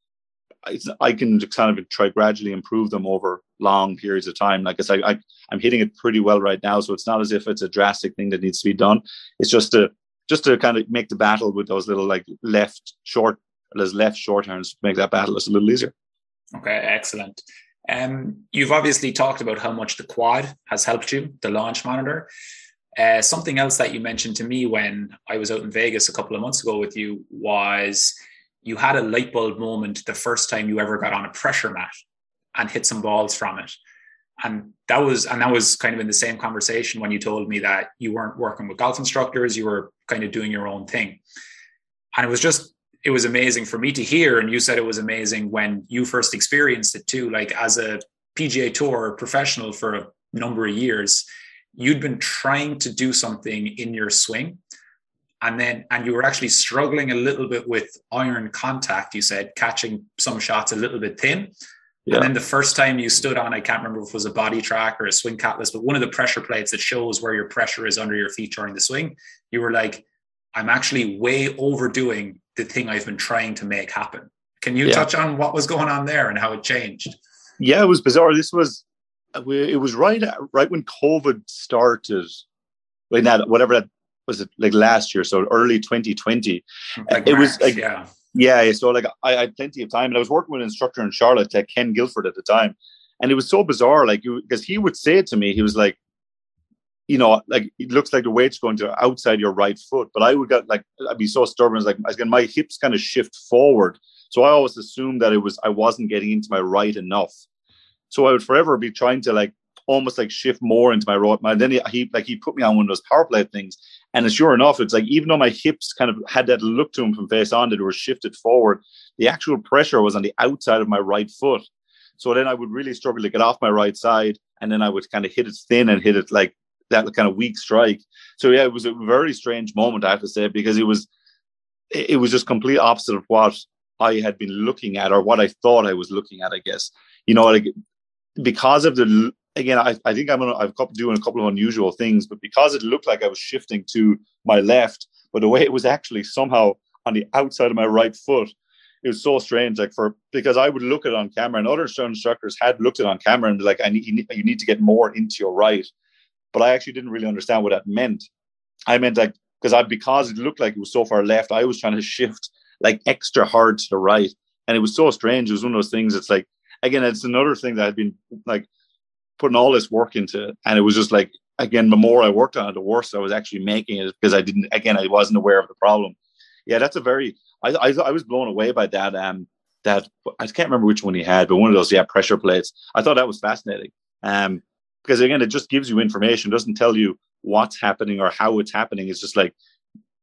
Speaker 2: I can kind of try gradually improve them over long periods of time. Like I said, I, I'm hitting it pretty well right now, so it's not as if it's a drastic thing that needs to be done. It's just to just to kind of make the battle with those little like left short, those left short turns, make that battle just a little easier.
Speaker 1: Okay, excellent. Um, you've obviously talked about how much the quad has helped you, the launch monitor. Uh, something else that you mentioned to me when I was out in Vegas a couple of months ago with you was you had a light bulb moment the first time you ever got on a pressure mat and hit some balls from it. And that was and that was kind of in the same conversation when you told me that you weren't working with golf instructors, you were kind of doing your own thing. And it was just it was amazing for me to hear. And you said it was amazing when you first experienced it too. Like as a PGA Tour professional for a number of years, you'd been trying to do something in your swing and then and you were actually struggling a little bit with iron contact you said catching some shots a little bit thin yeah. and then the first time you stood on i can't remember if it was a BodiTrak or a swing catalyst but one of the pressure plates that shows where your pressure is under your feet during the swing you were like i'm actually way overdoing the thing i've been trying to make happen can you yeah. touch on what was going on there and how it changed
Speaker 2: yeah it was bizarre this was it was right right when covid started when that whatever that was it like last year, so early 2020. Like it March, was like yeah. Yeah, so like I, I, had plenty of time, and I was working with an instructor in Charlotte, uh, Ken Guilford, at the time, and it was so bizarre, like because he would say to me, he was like, you know, like it looks like the weight's going to outside your right foot, but I would get like I'd be so stubborn, It's like getting my hips kind of shift forward, so I always assumed that it was I wasn't getting into my right enough, so I would forever be trying to like almost like shift more into my right. And then he, he like he put me on one of those power plate things, and sure enough, it's like even though my hips kind of had that look to them from face on that were shifted forward, the actual pressure was on the outside of my right foot. So then I would really struggle to get off my right side, and then I would kind of hit it thin and hit it like that kind of weak strike. So yeah, it was a very strange moment, I have to say, because it was it was just complete opposite of what I had been looking at or what I thought I was looking at. I guess you know, like because of the again, I, I think I'm gonna, I've doing a couple of unusual things, but because it looked like I was shifting to my left, but the way it was actually somehow on the outside of my right foot, it was so strange. Like for because I would look at it on camera, and other instructors had looked at it on camera and like, I need you need to get more into your right, but I actually didn't really understand what that meant. I meant like because I because it looked like it was so far left, I was trying to shift like extra hard to the right, and it was so strange. It was one of those things. It's like again, it's another thing that I've been like putting all this work into. And it was just like, again, the more I worked on it, the worse I was actually making it because I didn't, again, I wasn't aware of the problem. Yeah, that's a very, I, I, I was blown away by that. Um, that I can't remember which one he had, but one of those, yeah, pressure plates. I thought that was fascinating. Um, because again, it just gives you information, doesn't tell you what's happening or how it's happening. It's just like,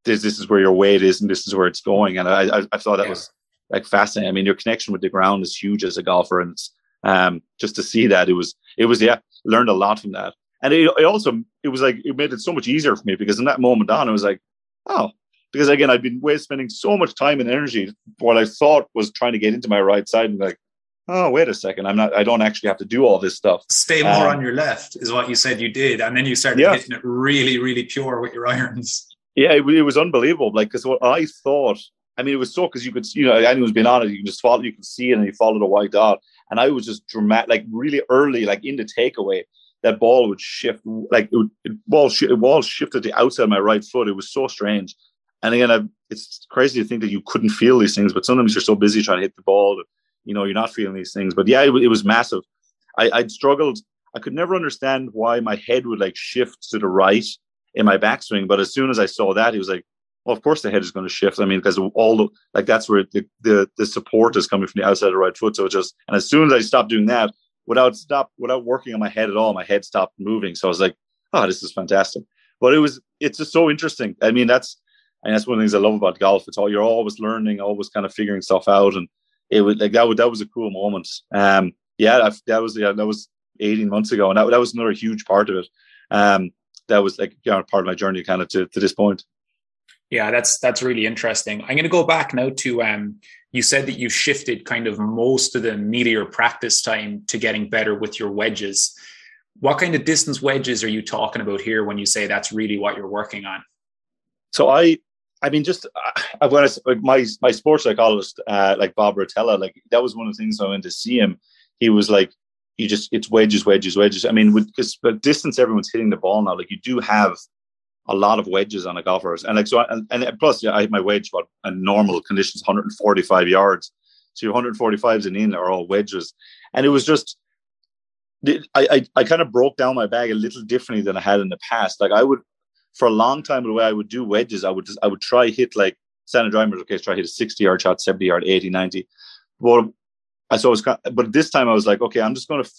Speaker 2: this, this is where your weight is and this is where it's going. And I, I, I thought that yeah. was like fascinating. I mean, your connection with the ground is huge as a golfer and it's, um, just to see that it was it was yeah learned a lot from that and it, it also it was like it made it so much easier for me because in that moment on it was like oh because again I'd been spending so much time and energy what I thought was trying to get into my right side and like oh wait a second I'm not I don't actually have to do all this stuff
Speaker 1: stay more um, on your left is what you said you did and then you started yeah. hitting it really really pure with your irons
Speaker 2: yeah it, it was unbelievable like because what I thought I mean, it was so because you could, you know, anyone's been on it, you can just follow, you can see it, and you follow the white dot. And I was just dramatic, like really early, like in the takeaway, that ball would shift, like it, would, it ball, sh- it ball shifted the outside of my right foot. It was so strange. And again, I, it's crazy to think that you couldn't feel these things, but sometimes you're so busy trying to hit the ball you know you're not feeling these things. But yeah, it, it was massive. I, I'd struggled. I could never understand why my head would like shift to the right in my backswing. But as soon as I saw that, he was like, well, of course the head is going to shift. I mean, because all the like that's where the, the the support is coming from the outside of the right foot. So just and as soon as I stopped doing that, without stop without working on my head at all, my head stopped moving. So I was like, oh, this is fantastic. But it was it's just so interesting. I mean, that's and that's one of the things I love about golf. It's all you're always learning, always kind of figuring stuff out, and it was like that. Was, that was a cool moment. Um, yeah, that, was yeah, that was 18 months ago, and that, that was another huge part of it. Um, that was like you know, part of my journey, kind of to to this point.
Speaker 1: Yeah, that's that's really interesting. I'm going to go back now to um, you said that you shifted kind of most of the meteor practice time to getting better with your wedges. What kind of distance wedges are you talking about here when you say that's really what you're working on?
Speaker 2: So I, I mean, just uh, when I, my my sports psychologist, uh, like Bob Rotella, like that was one of the things I went to see him. He was like, "You just it's wedges, wedges, wedges." I mean, because but distance, everyone's hitting the ball now. Like you do have a lot of wedges on a golfers, and like so, and, and plus, yeah, I hit my wedge what a normal conditions, 145 yards. So your 145s and in are all wedges, and it was just. I, I, I kind of broke down my bag a little differently than I had in the past. Like I would, for a long time, the way I would do wedges, I would just, I would try hit like standard drivers. Okay, try hit a 60 yard shot, 70 yard, 80, 90. But I saw it was, but this time I was like, okay, I'm just going to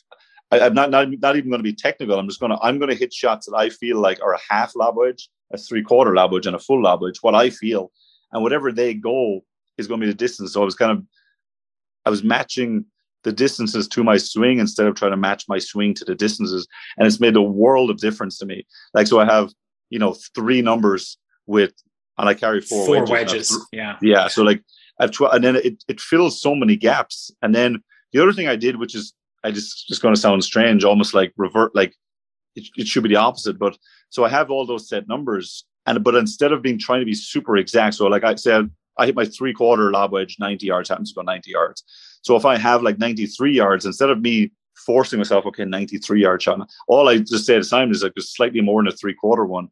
Speaker 2: I, am not, not not even going to be technical. I'm just going to I'm going to hit shots that I feel like are a half lob wedge, a three quarter lob wedge, and a full lob wedge. What I feel, and whatever they go is going to be the distance. So I was kind of I was matching the distances to my swing instead of trying to match my swing to the distances, and it's made a world of difference to me. Like so, I have you know three numbers with, and I carry four,
Speaker 1: four wedges. wedges.
Speaker 2: yeah, yeah. So like I've tw- and then it it fills so many gaps, and then the other thing I did, which is I just just going to sound strange, almost like revert, like it, it should be the opposite. But so I have all those set numbers, and but instead of being trying to be super exact, so like I said, I hit my three quarter lob wedge 90 yards, happens to go 90 yards. So if I have like 93 yards, instead of me forcing myself, okay, 93 yard shot, all I just say to Simon is like just slightly more than a three quarter one.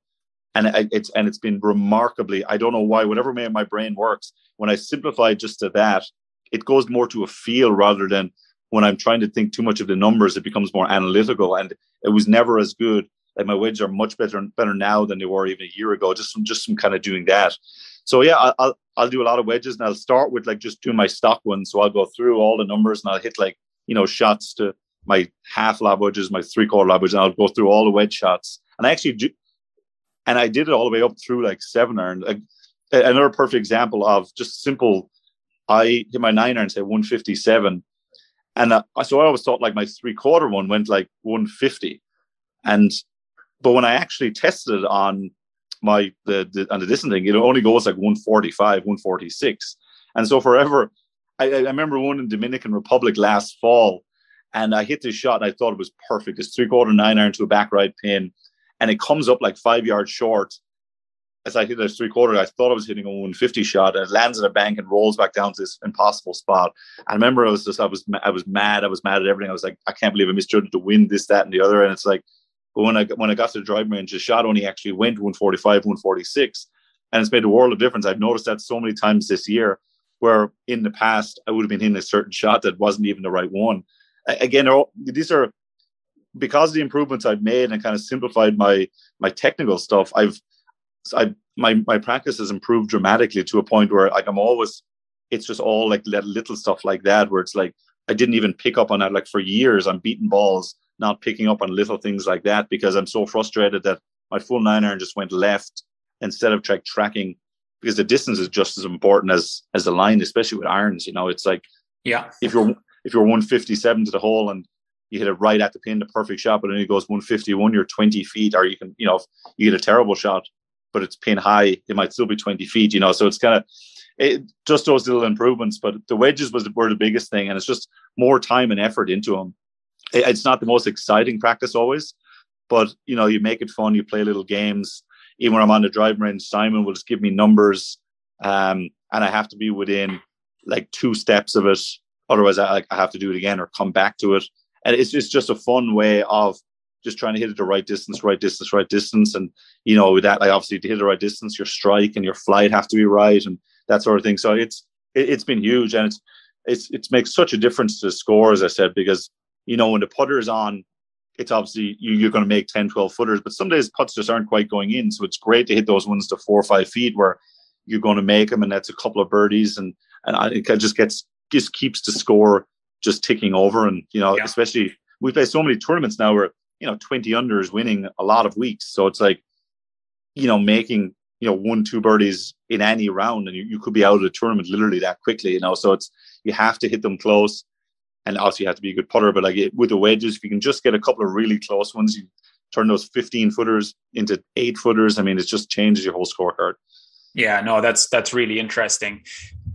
Speaker 2: And it's and it's been remarkably. I don't know why. Whatever way my brain works, when I simplify just to that, it goes more to a feel rather than when I'm trying to think too much of the numbers, it becomes more analytical, and it was never as good. Like my wedges are much better better now than they were even a year ago. Just from just from kind of doing that. So yeah, I'll I'll do a lot of wedges, and I'll start with like just doing my stock ones. So I'll go through all the numbers, and I'll hit like you know shots to my half lob wedges, my three quarter lob wedges, and I'll go through all the wedge shots. And I actually do, and I did it all the way up through like seven iron. Like, another perfect example of just simple. I hit my nine iron say 157 and uh, so I always thought like my three quarter one went like 150. And, but when I actually tested it on my, the, the on the distance thing, it only goes like 145, 146. And so forever, I, I remember one in Dominican Republic last fall and I hit this shot and I thought it was perfect. It's three quarter nine iron to a back right pin and it comes up like five yards short as I hit this three quarter, I thought I was hitting a 150 shot, and it lands in a bank and rolls back down to this impossible spot. I remember I was just, I was, I was mad. I was mad at everything. I was like, I can't believe I misjudged to win this, that, and the other. And it's like, but when I when I got to the driving range, the shot only actually went 145, 146, and it's made a world of difference. I've noticed that so many times this year, where in the past I would have been hitting a certain shot that wasn't even the right one. Again, these are because of the improvements I've made and kind of simplified my my technical stuff. I've I my my practice has improved dramatically to a point where like I'm always it's just all like little stuff like that where it's like I didn't even pick up on that like for years I'm beating balls not picking up on little things like that because I'm so frustrated that my full nine iron just went left instead of track tracking because the distance is just as important as as the line especially with irons you know it's like
Speaker 1: yeah
Speaker 2: if you're if you're 157 to the hole and you hit it right at the pin the perfect shot but then it goes 151 you're 20 feet or you can you know you get a terrible shot but it's pin high, it might still be 20 feet, you know. So it's kind of it, just those little improvements. But the wedges was were the biggest thing, and it's just more time and effort into them. It, it's not the most exciting practice always, but you know, you make it fun. You play little games. Even when I'm on the driving range, Simon will just give me numbers, um, and I have to be within like two steps of it. Otherwise, I, I have to do it again or come back to it. And it's, it's just a fun way of just trying to hit it the right distance, right distance, right distance. And, you know, that, like obviously to hit the right distance, your strike and your flight have to be right and that sort of thing. So it's, it, has been huge and it's, it's, it makes such a difference to the score, as I said, because, you know, when the putter is on, it's obviously you, are going to make 10, 12 footers, but some days putts just aren't quite going in. So it's great to hit those ones to four or five feet where you're going to make them. And that's a couple of birdies. And, and it just gets, just keeps the score just ticking over. And, you know, yeah. especially we play so many tournaments now where you know 20 under is winning a lot of weeks so it's like you know making you know one two birdies in any round and you, you could be out of the tournament literally that quickly you know so it's you have to hit them close and also you have to be a good putter but like with the wedges if you can just get a couple of really close ones you turn those 15 footers into eight footers i mean it just changes your whole scorecard
Speaker 1: Yeah, no, that's that's really interesting.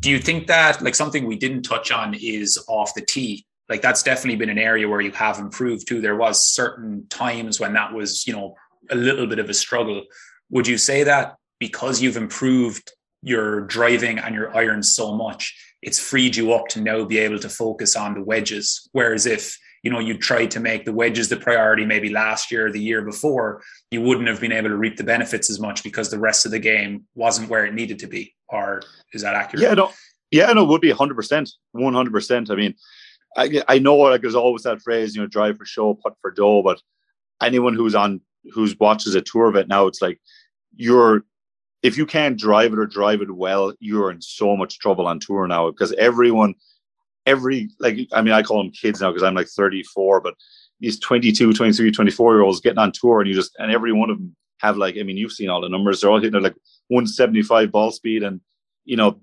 Speaker 1: Do you think that like something we didn't touch on is off the tee? Like that's definitely been an area where you have improved too. There was certain times when that was, you know, a little bit of a struggle. Would you say that because you've improved your driving and your irons so much, it's freed you up to now be able to focus on the wedges? Whereas if you know you tried to make the wedges the priority maybe last year or the year before, you wouldn't have been able to reap the benefits as much because the rest of the game wasn't where it needed to be. Or is that accurate?
Speaker 2: Yeah, no, yeah, no, it would be hundred percent, one hundred percent. I mean, I, I know like there's always that phrase, you know, drive for show, putt for dough, but anyone who's on who's watches a tour of it now, it's like you're if you can't drive it or drive it well, you're in so much trouble on tour now because everyone, every like I mean, I call them kids now because I'm like 34, but these 22, 23, 24 year olds getting on tour and you just and every one of them have like I mean, you've seen all the numbers, they're all hitting like 175 ball speed and you know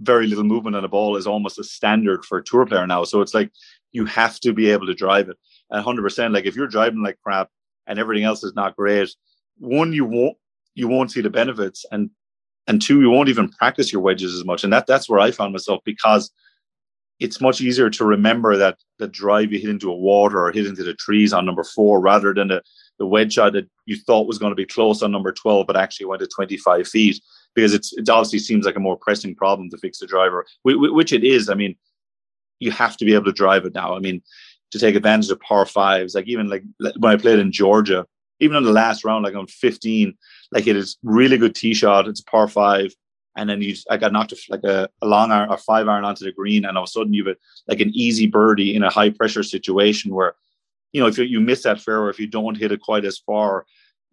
Speaker 2: very little movement on a ball is almost a standard for a tour player now. So it's like you have to be able to drive it. And 100%, like if you're driving like crap and everything else is not great, one, you won't you won't see the benefits, and and two, you won't even practice your wedges as much. And that that's where I found myself because it's much easier to remember that the drive you hit into a water or hit into the trees on number four rather than the, the wedge shot that you thought was going to be close on number 12 but actually went to 25 feet because it's it obviously seems like a more pressing problem to fix the driver, which it is. I mean, you have to be able to drive it now. I mean, to take advantage of par fives, like even like when I played in Georgia, even on the last round, like on 15, like it is really good tee shot. It's a par five. And then you, I got knocked a, like a, a long iron or five iron onto the green, and all of a sudden you've a, like an easy birdie in a high pressure situation where, you know, if you, you miss that fairway, if you don't hit it quite as far,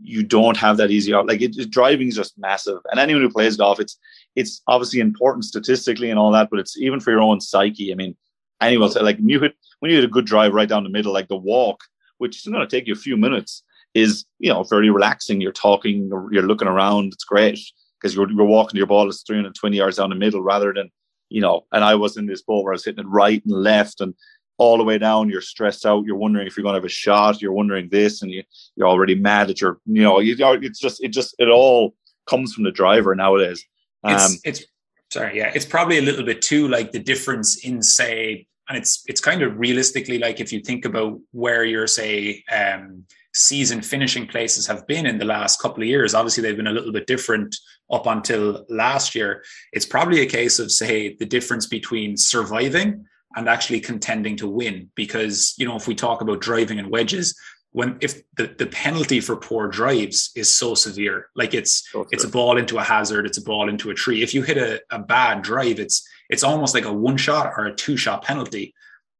Speaker 2: you don't have that easy out. Like it, it, driving is just massive. And anyone who plays golf, it's it's obviously important statistically and all that, but it's even for your own psyche. I mean, anyone say like when you hit when you hit a good drive right down the middle, like the walk, which is going to take you a few minutes, is you know very relaxing. You're talking, you're looking around. It's great because you're you're walking your ball is 320 yards down the middle rather than you know. And I was in this ball where I was hitting it right and left and all the way down. You're stressed out. You're wondering if you're going to have a shot. You're wondering this, and you, you're already mad that you're, you know, you, it's just, it just, it all comes from the driver nowadays.
Speaker 1: Um, it's, it's, sorry, yeah, it's probably a little bit too like the difference in say, and it's, it's kind of realistically like if you think about where you're say, um, season finishing places have been in the last couple of years. Obviously, they've been a little bit different up until last year. It's probably a case of say the difference between surviving and actually contending to win. Because, you know, if we talk about driving and wedges, when if the, the penalty for poor drives is so severe, like it's okay. it's a ball into a hazard, it's a ball into a tree. If you hit a, a bad drive, it's it's almost like a one shot or a two shot penalty.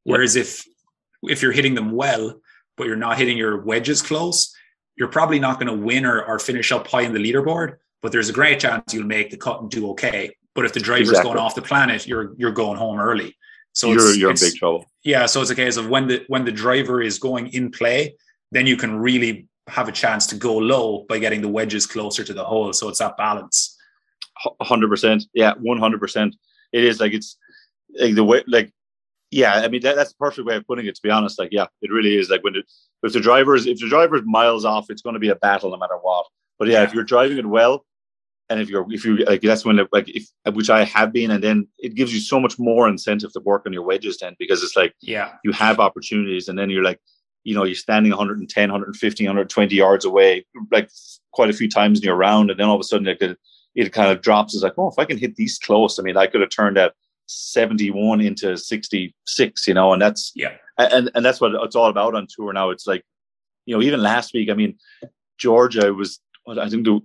Speaker 1: Whereas if if you're hitting them well, but you're not hitting your wedges close, you're probably not going to win or, or finish up high in the leaderboard. But there's a great chance you'll make the cut and do okay. But if the driver's exactly. going off the planet, you're you're going home early.
Speaker 2: So you're you're in big trouble.
Speaker 1: Yeah, so it's a case of when the when the driver is going in play, then you can really have a chance to go low by getting the wedges closer to the hole. So it's that balance.
Speaker 2: Hundred percent, yeah, one hundred percent. It is like it's like the way like yeah. I mean that, that's the perfect way of putting it. To be honest, like yeah, it really is. Like when it, if the driver's if the driver's miles off, it's going to be a battle no matter what. But yeah, yeah. if you're driving it well, and if you're if you like that's when like if which I have been and then it gives you so much more incentive to work on your wedges then because it's like
Speaker 1: yeah
Speaker 2: you have opportunities and then you're like you know you're standing 110 150 120 yards away like quite a few times in your round and then all of a sudden like it, it kind of drops it's like oh if I can hit these close I mean I could have turned that 71 into 66 you know and that's
Speaker 1: yeah
Speaker 2: and and that's what it's all about on tour now it's like you know even last week I mean Georgia was I think the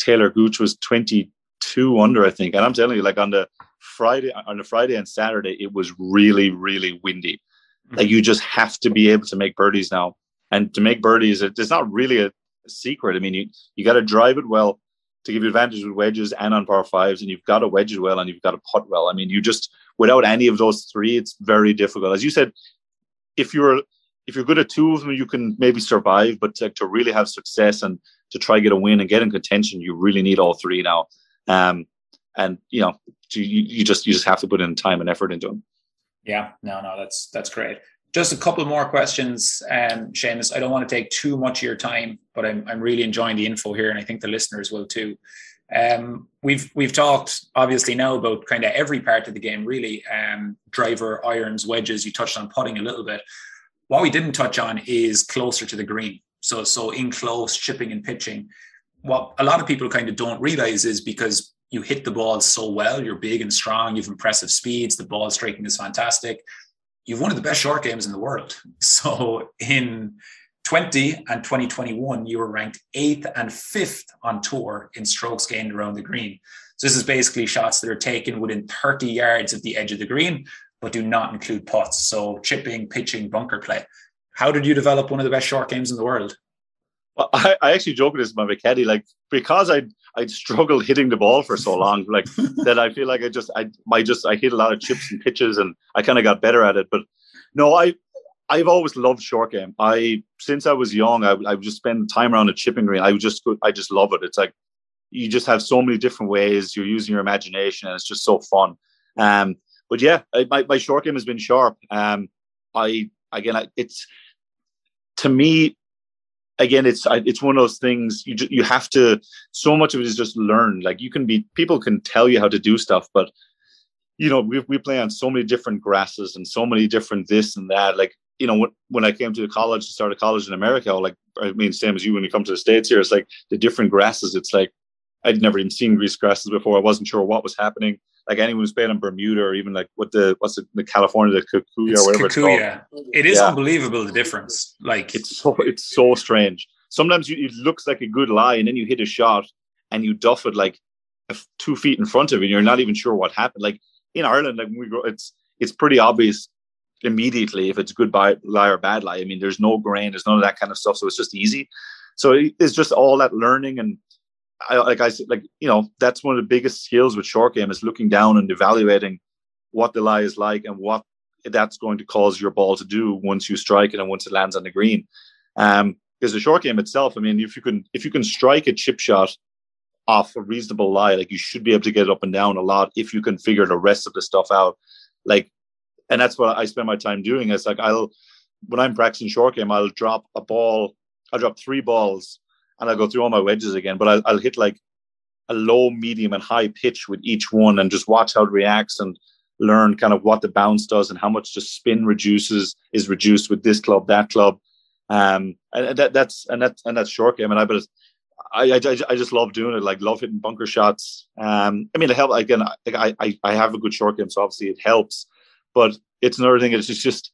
Speaker 2: Talor Gooch was 22 under, I think. And I'm telling you, like on the Friday, on the Friday and Saturday, it was really, really windy. Mm-hmm. Like you just have to be able to make birdies now. And to make birdies, it's not really a, secret. I mean, you, you got to drive it well to give you advantage with wedges and on par fives, and you've got to wedge well and you've got to putt well. I mean, you just without any of those three, it's very difficult. As you said, if you're if you're good at two of them, you can maybe survive, but to, to really have success and to try get a win and get in contention, you really need all three now. Um, and you know, you, you just you just have to put in time and effort into them.
Speaker 1: Yeah, no, no, that's that's great. Just a couple more questions, um, Seamus. I don't want to take too much of your time, but I'm I'm really enjoying the info here, and I think the listeners will too. Um, we've we've talked obviously now about kind of every part of the game, really. Um, driver, irons, wedges. You touched on putting a little bit. What we didn't touch on is closer to the green. So so in close, chipping and pitching. What a lot of people kind of don't realize is because you hit the ball so well, you're big and strong, you've impressive speeds, the ball striking is fantastic. You've one of the best short games in the world. So in 20 and 2021, you were ranked eighth and fifth on tour in strokes gained around the green. So this is basically shots that are taken within 30 yards of the edge of the green, but do not include putts. So chipping, pitching, bunker play. How did you develop one of the best short games in the world?
Speaker 2: Well, I, I actually joke with this with my caddy, like because I I struggled hitting the ball for so long, like that I feel like I just I I just I hit a lot of chips and pitches and I kind of got better at it. But no, I I've always loved short game. I since I was young, I, I would just spend time around a chipping green. I would just I just love it. It's like you just have so many different ways. You're using your imagination, and it's just so fun. Um, but yeah, I, my my short game has been sharp. Um, I again, I, it's to me again, it's it's one of those things you you have to. So much of it is just learned. Like you can be people can tell you how to do stuff, but you know we we play on so many different grasses and so many different this and that. Like you know, when, when I came to the college, to start a college in America, like, I mean, same as you when you come to the States here, it's like the different grasses. It's like, I'd never even seen grease grasses before. I wasn't sure what was happening. Like anyone who's playing in Bermuda or even like what the, what's it, the California, the Kikuyu or whatever
Speaker 1: Kikuyu. it's called. It is yeah. unbelievable the difference. Like
Speaker 2: it's so, it's so strange. Sometimes you, it looks like a good lie and then you hit a shot and you duff it like two feet in front of you and you're not even sure what happened. Like in Ireland, like we grow, it's, it's pretty obvious immediately if it's a good lie or bad lie. I mean, there's no grain, there's none of that kind of stuff, so it's just easy. So it's just all that learning and I, like I said, like you know, that's one of the biggest skills with short game is looking down and evaluating what the lie is like and what that's going to cause your ball to do once you strike it and once it lands on the green. Um, because the short game itself, I mean, if you can if you can strike a chip shot off a reasonable lie, like you should be able to get it up and down a lot if you can figure the rest of the stuff out. Like and that's what I spend my time doing. Is like I'll when I'm practicing short game, I'll drop a ball, I'll drop three balls, and I'll go through all my wedges again. But I'll, I'll hit like a low, medium, and high pitch with each one, and just watch how it reacts and learn kind of what the bounce does and how much the spin reduces is reduced with this club, that club. Um, and that, that's and that's and that's short game. And I but I, I, I just love doing it. Like love hitting bunker shots. Um, I mean, it help again. I, I I have a good short game, so obviously it helps. But it's another thing. It's just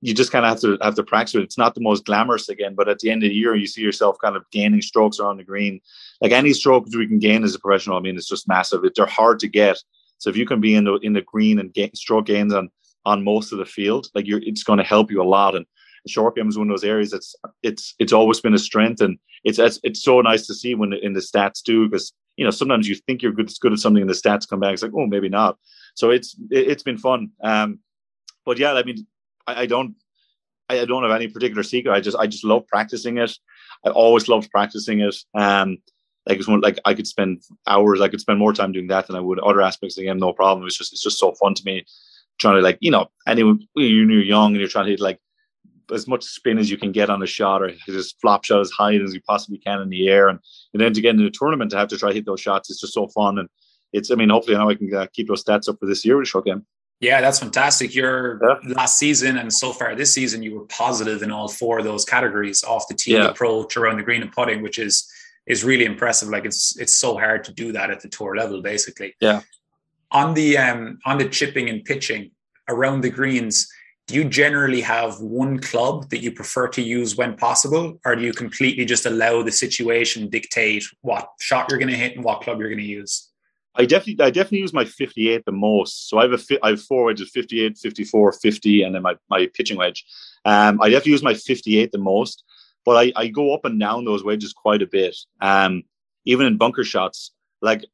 Speaker 2: you just kind of have to have to practice it. It's not the most glamorous again, but at the end of the year, you see yourself kind of gaining strokes around the green. Like any strokes we can gain as a professional, I mean, it's just massive. It, they're hard to get. So if you can be in the in the green and get stroke gains on on most of the field, like you're, it's going to help you a lot. And short game is one of those areas that's it's it's always been a strength, and it's it's, it's so nice to see when in the stats do because you know sometimes you think you're good, good at something and the stats come back. It's like oh maybe not. So it's it, has been fun. Um, but yeah, I mean, I, I don't, I, don't have any particular secret. I just, I just love practicing it. I always loved practicing it. Um, like it's one, like I could spend hours. I could spend more time doing that than I would other aspects of the game. No problem. It's just, it's just so fun to me. Trying to like, you know, anyone you're young and you're trying to hit like as much spin as you can get on a shot or just flop shot as high as you possibly can in the air. And, and then to get in a tournament to have to try to hit those shots, it's just so fun. And it's, I mean, hopefully now I can uh, keep those stats up for this year with short game.
Speaker 1: Yeah, that's fantastic. Your yeah. last season and so far this season, you were positive in all four of those categories off the tee, yeah. approach, around the green, and putting, which is is really impressive. Like it's it's so hard to do that at the tour level, basically.
Speaker 2: Yeah.
Speaker 1: On the um on the chipping and pitching around the greens, do you generally have one club that you prefer to use when possible, or do you completely just allow the situation dictate what shot you're going to hit and what club you're going to use?
Speaker 2: I definitely, I definitely use my 58 the most. So I have a, I have four wedges, 58, 54, 50, and then my, my pitching wedge. Um, I definitely use my 58 the most, but I, I go up and down those wedges quite a bit. Um, even in bunker shots, like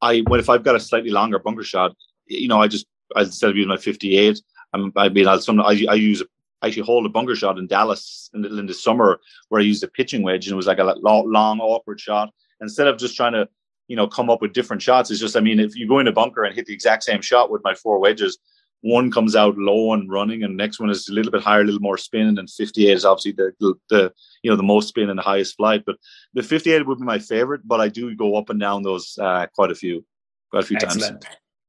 Speaker 2: I, when if I've got a slightly longer bunker shot, you know, I just, instead of using my 58, I'm, I mean, I'll some, I, I use, I actually hold a bunker shot in Dallas in the, in the summer where I used a pitching wedge and it was like a long awkward shot. Instead of just trying to you know, come up with different shots. It's just, I mean, if you go in a bunker and hit the exact same shot with my four wedges, one comes out low and running, and next one is a little bit higher, a little more spin, and 58 is obviously the, the you know the most spin and the highest flight. But the 58 would be my favorite, but I do go up and down those uh, quite a few, quite a few Excellent.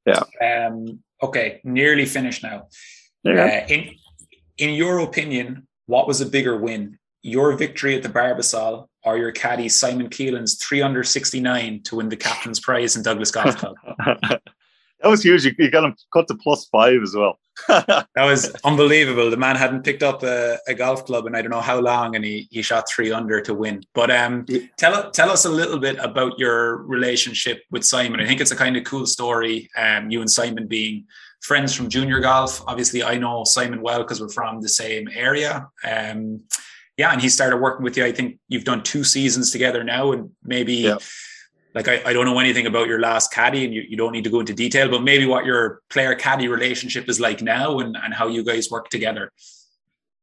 Speaker 2: times.
Speaker 1: Yeah. Um, okay, nearly finished now. Yeah. Uh, in in your opinion, what was a bigger win? Your victory at the Barbasol or your caddy Simon Keelan's three under 69 to win the captain's prize in Douglas Golf Club?
Speaker 2: That was huge. You, got him cut to plus five as well.
Speaker 1: that was unbelievable. The man hadn't picked up a, a, golf club in I don't know how long, and he, he shot three under to win. But um, tell tell us a little bit about your relationship with Simon. I think it's a kind of cool story. Um, you and Simon being friends from junior golf. Obviously, I know Simon well because we're from the same area. Um, yeah, and he started working with you. I think you've done two seasons together now, and maybe. Yeah like I, I don't know anything about your last caddy and you, you don't need to go into detail, but maybe what your player caddy relationship is like now and, and how you guys work together.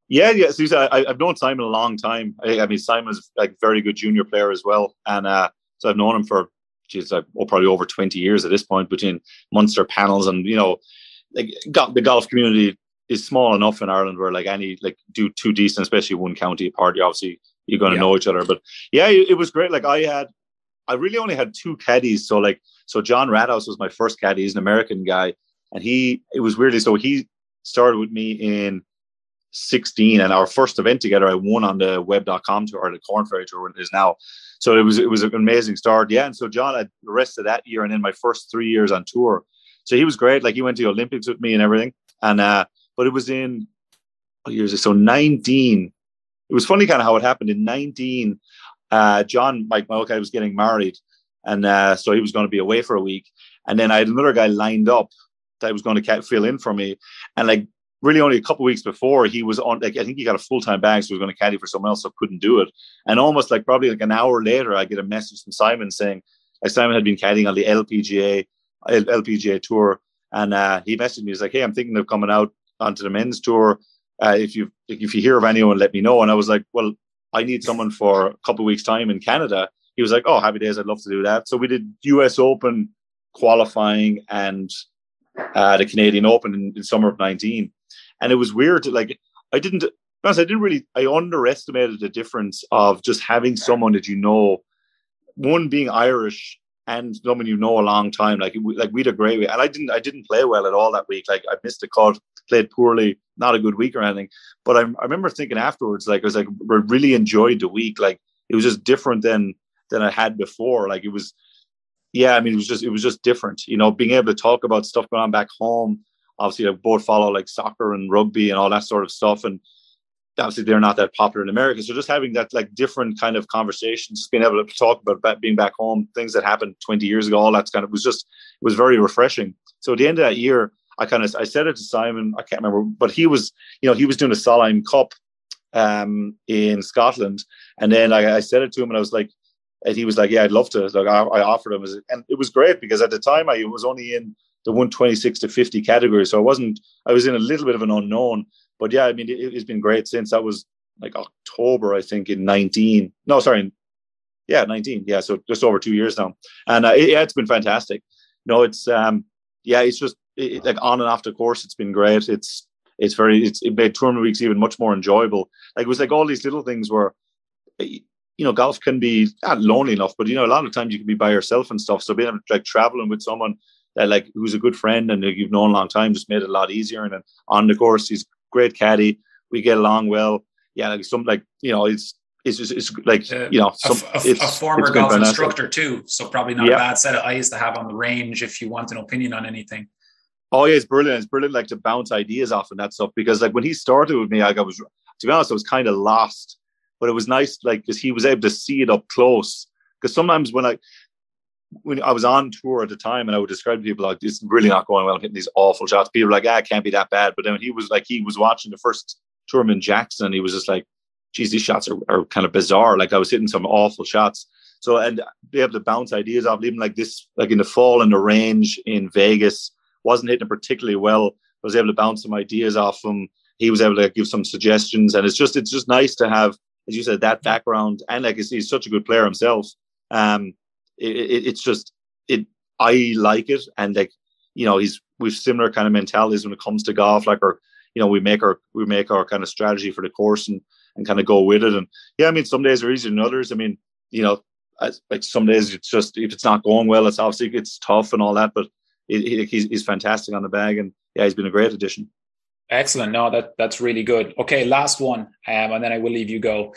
Speaker 2: Yeah, yeah. So I, have known Simon a long time. I, I mean, Simon's like a very good junior player as well, and uh, so I've known him for, geez, uh, oh, probably over twenty years at this point between Munster panels and you know, like got the golf community is small enough in Ireland where like any like do two decent, especially one county party, obviously you're going to yeah. know each other, but yeah, it, was great. Like I had I really only had two caddies. So like, so John Rathouse was my first caddy. He's an American guy, and he it was weirdly so he started with me in 16 and our first event together I won on the web.com tour or the Korn Ferry tour it is now. So it was it was an amazing start. Yeah. And so John had the rest of that year and then my first three years on tour. So he was great. Like he went to the Olympics with me and everything. And uh but it was in what years so 19. It was funny kind of how it happened in 19 uh, John Mike Mulcahy was getting married, and uh, so he was going to be away for a week. And then I had another guy lined up that was going to fill in for me, and like really only a couple weeks before he was on like I think he got a full time bag, so he was going to caddy for someone else, so couldn't do it. And almost like probably like an hour later, I get a message from Simon saying like Simon had been caddying on the LPGA LPGA tour, and uh, he messaged me. He's like, "Hey, I'm thinking of coming out onto the men's tour. Uh, if you if you hear of anyone, let me know." And I was like, "Well, I need someone for a couple weeks' time in Canada. He was like, Oh, happy days, I'd love to do that. So we did US Open qualifying and uh, the Canadian Open in, in summer of 19. And it was weird like, I didn't, I didn't really, I underestimated the difference of just having someone that you know, one being Irish and someone you know a long time. Like, like we'd agree week. And I didn't, I didn't play well at all that week. Like I missed a cut, played poorly not a good week or anything. But I, I remember thinking afterwards, like I was like, we really enjoyed the week. Like it was just different than than I had before. Like it was, yeah. I mean, it was just it was just different. You know, being able to talk about stuff going on back home. Obviously, I both follow like soccer and rugby and all that sort of stuff, and obviously they're not that popular in America. So just having that like different kind of conversations, just being able to talk about being back home, things that happened 20 years ago, all that kind of was just it was very refreshing. So at the end of that year, I kind of I said it to Simon. I can't remember, but he was you know he was doing a Solheim Cup um, in Scotland, and then I, I, said it to him, and I was like, and he was like, yeah, I'd love to. Like I, I offered him, and it was great because at the time I was only in the 126 to 50 category, so I wasn't. I was in a little bit of an unknown, but yeah, I mean it, has been great since. That was like October, I think, in 19. No, sorry, yeah, 19. Yeah, so just over two years now, and uh, it, yeah, it's been fantastic. no, it's um, yeah, it's just it, like on and off the course, it's been great. It's it's very it's it made tournament weeks even much more enjoyable. Like it was like all these little things where you know golf can be not lonely enough, but you know a lot of times you can be by yourself and stuff. So being able to, like traveling with someone that like who's a good friend and you've known a long time just made it a lot easier. And then on the course, he's great caddy. We get along well. Yeah, like some like you know it's it's just, it's like uh, you know some,
Speaker 1: a, a, a former golf instructor too, so probably not yeah. a bad set of eyes to have on the range if you want an opinion on anything.
Speaker 2: Oh yeah, it's brilliant. It's brilliant, like to bounce ideas off and that stuff. Because like when he started with me, like I was, to be honest, I was kind of lost. But it was nice, like because he was able to see it up close. Because sometimes when I when I was on tour at the time, and I would describe to people like, "It's really not going well. I'm hitting these awful shots." People were like, "Ah, it can't be that bad." But then he was like, he was watching the first tournament Jackson. He was just like, "Geez, these shots are, are kind of bizarre." Like I was hitting some awful shots. So and be able to bounce ideas off, even like this, like in the fall in the range in Vegas, wasn't hitting particularly well. I was able to bounce some ideas off him. He was able to give some suggestions, and it's just it's just nice to have, as you said, that background. And like he's such a good player himself. Um, it, it, it's just it. I like it, and like you know, he's we've similar kind of mentalities when it comes to golf. Like or you know, we make our we make our kind of strategy for the course and and kind of go with it. And yeah, I mean, some days are easier than others. I mean, you know, like some days it's just if it's not going well, it's obviously it's tough and all that. But it, he's he's fantastic on the bag, and yeah, he's been a great addition.
Speaker 1: Excellent. No, that that's really good. Okay, last one, um, and then I will leave you go.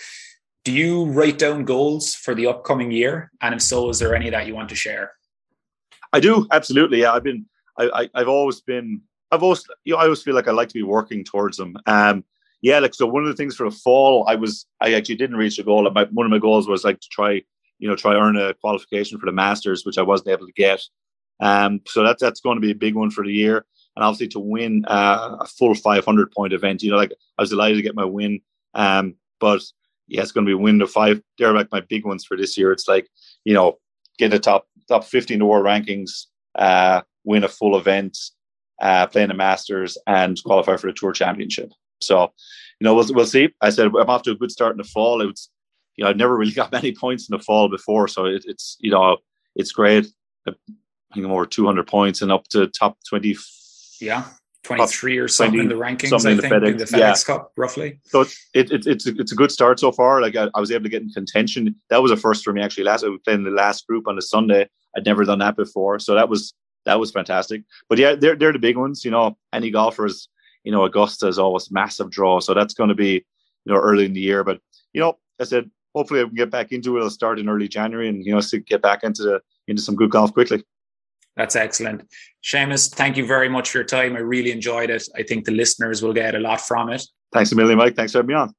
Speaker 1: Do you write down goals for the upcoming year? And if so, is there any that you want to share?
Speaker 2: I do absolutely. Yeah, I've been. I, I have always been. I've always. You know, I always feel like I like to be working towards them. Um. Yeah. Like so, one of the things for the fall, I was. I actually didn't reach a goal. My, one of my goals was like to try. You know, try earn a qualification for the Masters, which I wasn't able to get. Um. So that's that's going to be a big one for the year and obviously to win uh, a full 500 point event, you know, like I was delighted to get my win. Um, but yeah, it's going to be win of five. They're like my big ones for this year. It's like, you know, get a top top 50 in world rankings, uh, win a full event, uh, play in the Masters, and qualify for the Tour Championship. So, you know, we'll we'll see. I said I'm off to a good start in the fall. It's you know I've never really got many points in the fall before, so it, it's you know it's great. I think I'm over 200 points and up to top 20
Speaker 1: yeah, 23 or something 20, in the rankings, I think, in the FedEx, in the FedEx yeah. Cup, roughly.
Speaker 2: So it's it, it, it's, a, it's a good start so far. Like I, I, was able to get in contention. That was a first for me actually. Last I was playing the last group on a Sunday. I'd never done that before, so that was that was fantastic. But yeah, they're they're the big ones. You know, any golfers, you know, Augusta is always massive draw, so that's going to be you know early in the year. But you know, I said hopefully I can get back into it. I'll start in early January and you know get back into the into some good golf quickly.
Speaker 1: That's excellent. Seamus, thank you very much for your time. I really enjoyed it. I think the listeners will get a lot from it.
Speaker 2: Thanks a million, Mike. Thanks for having me on.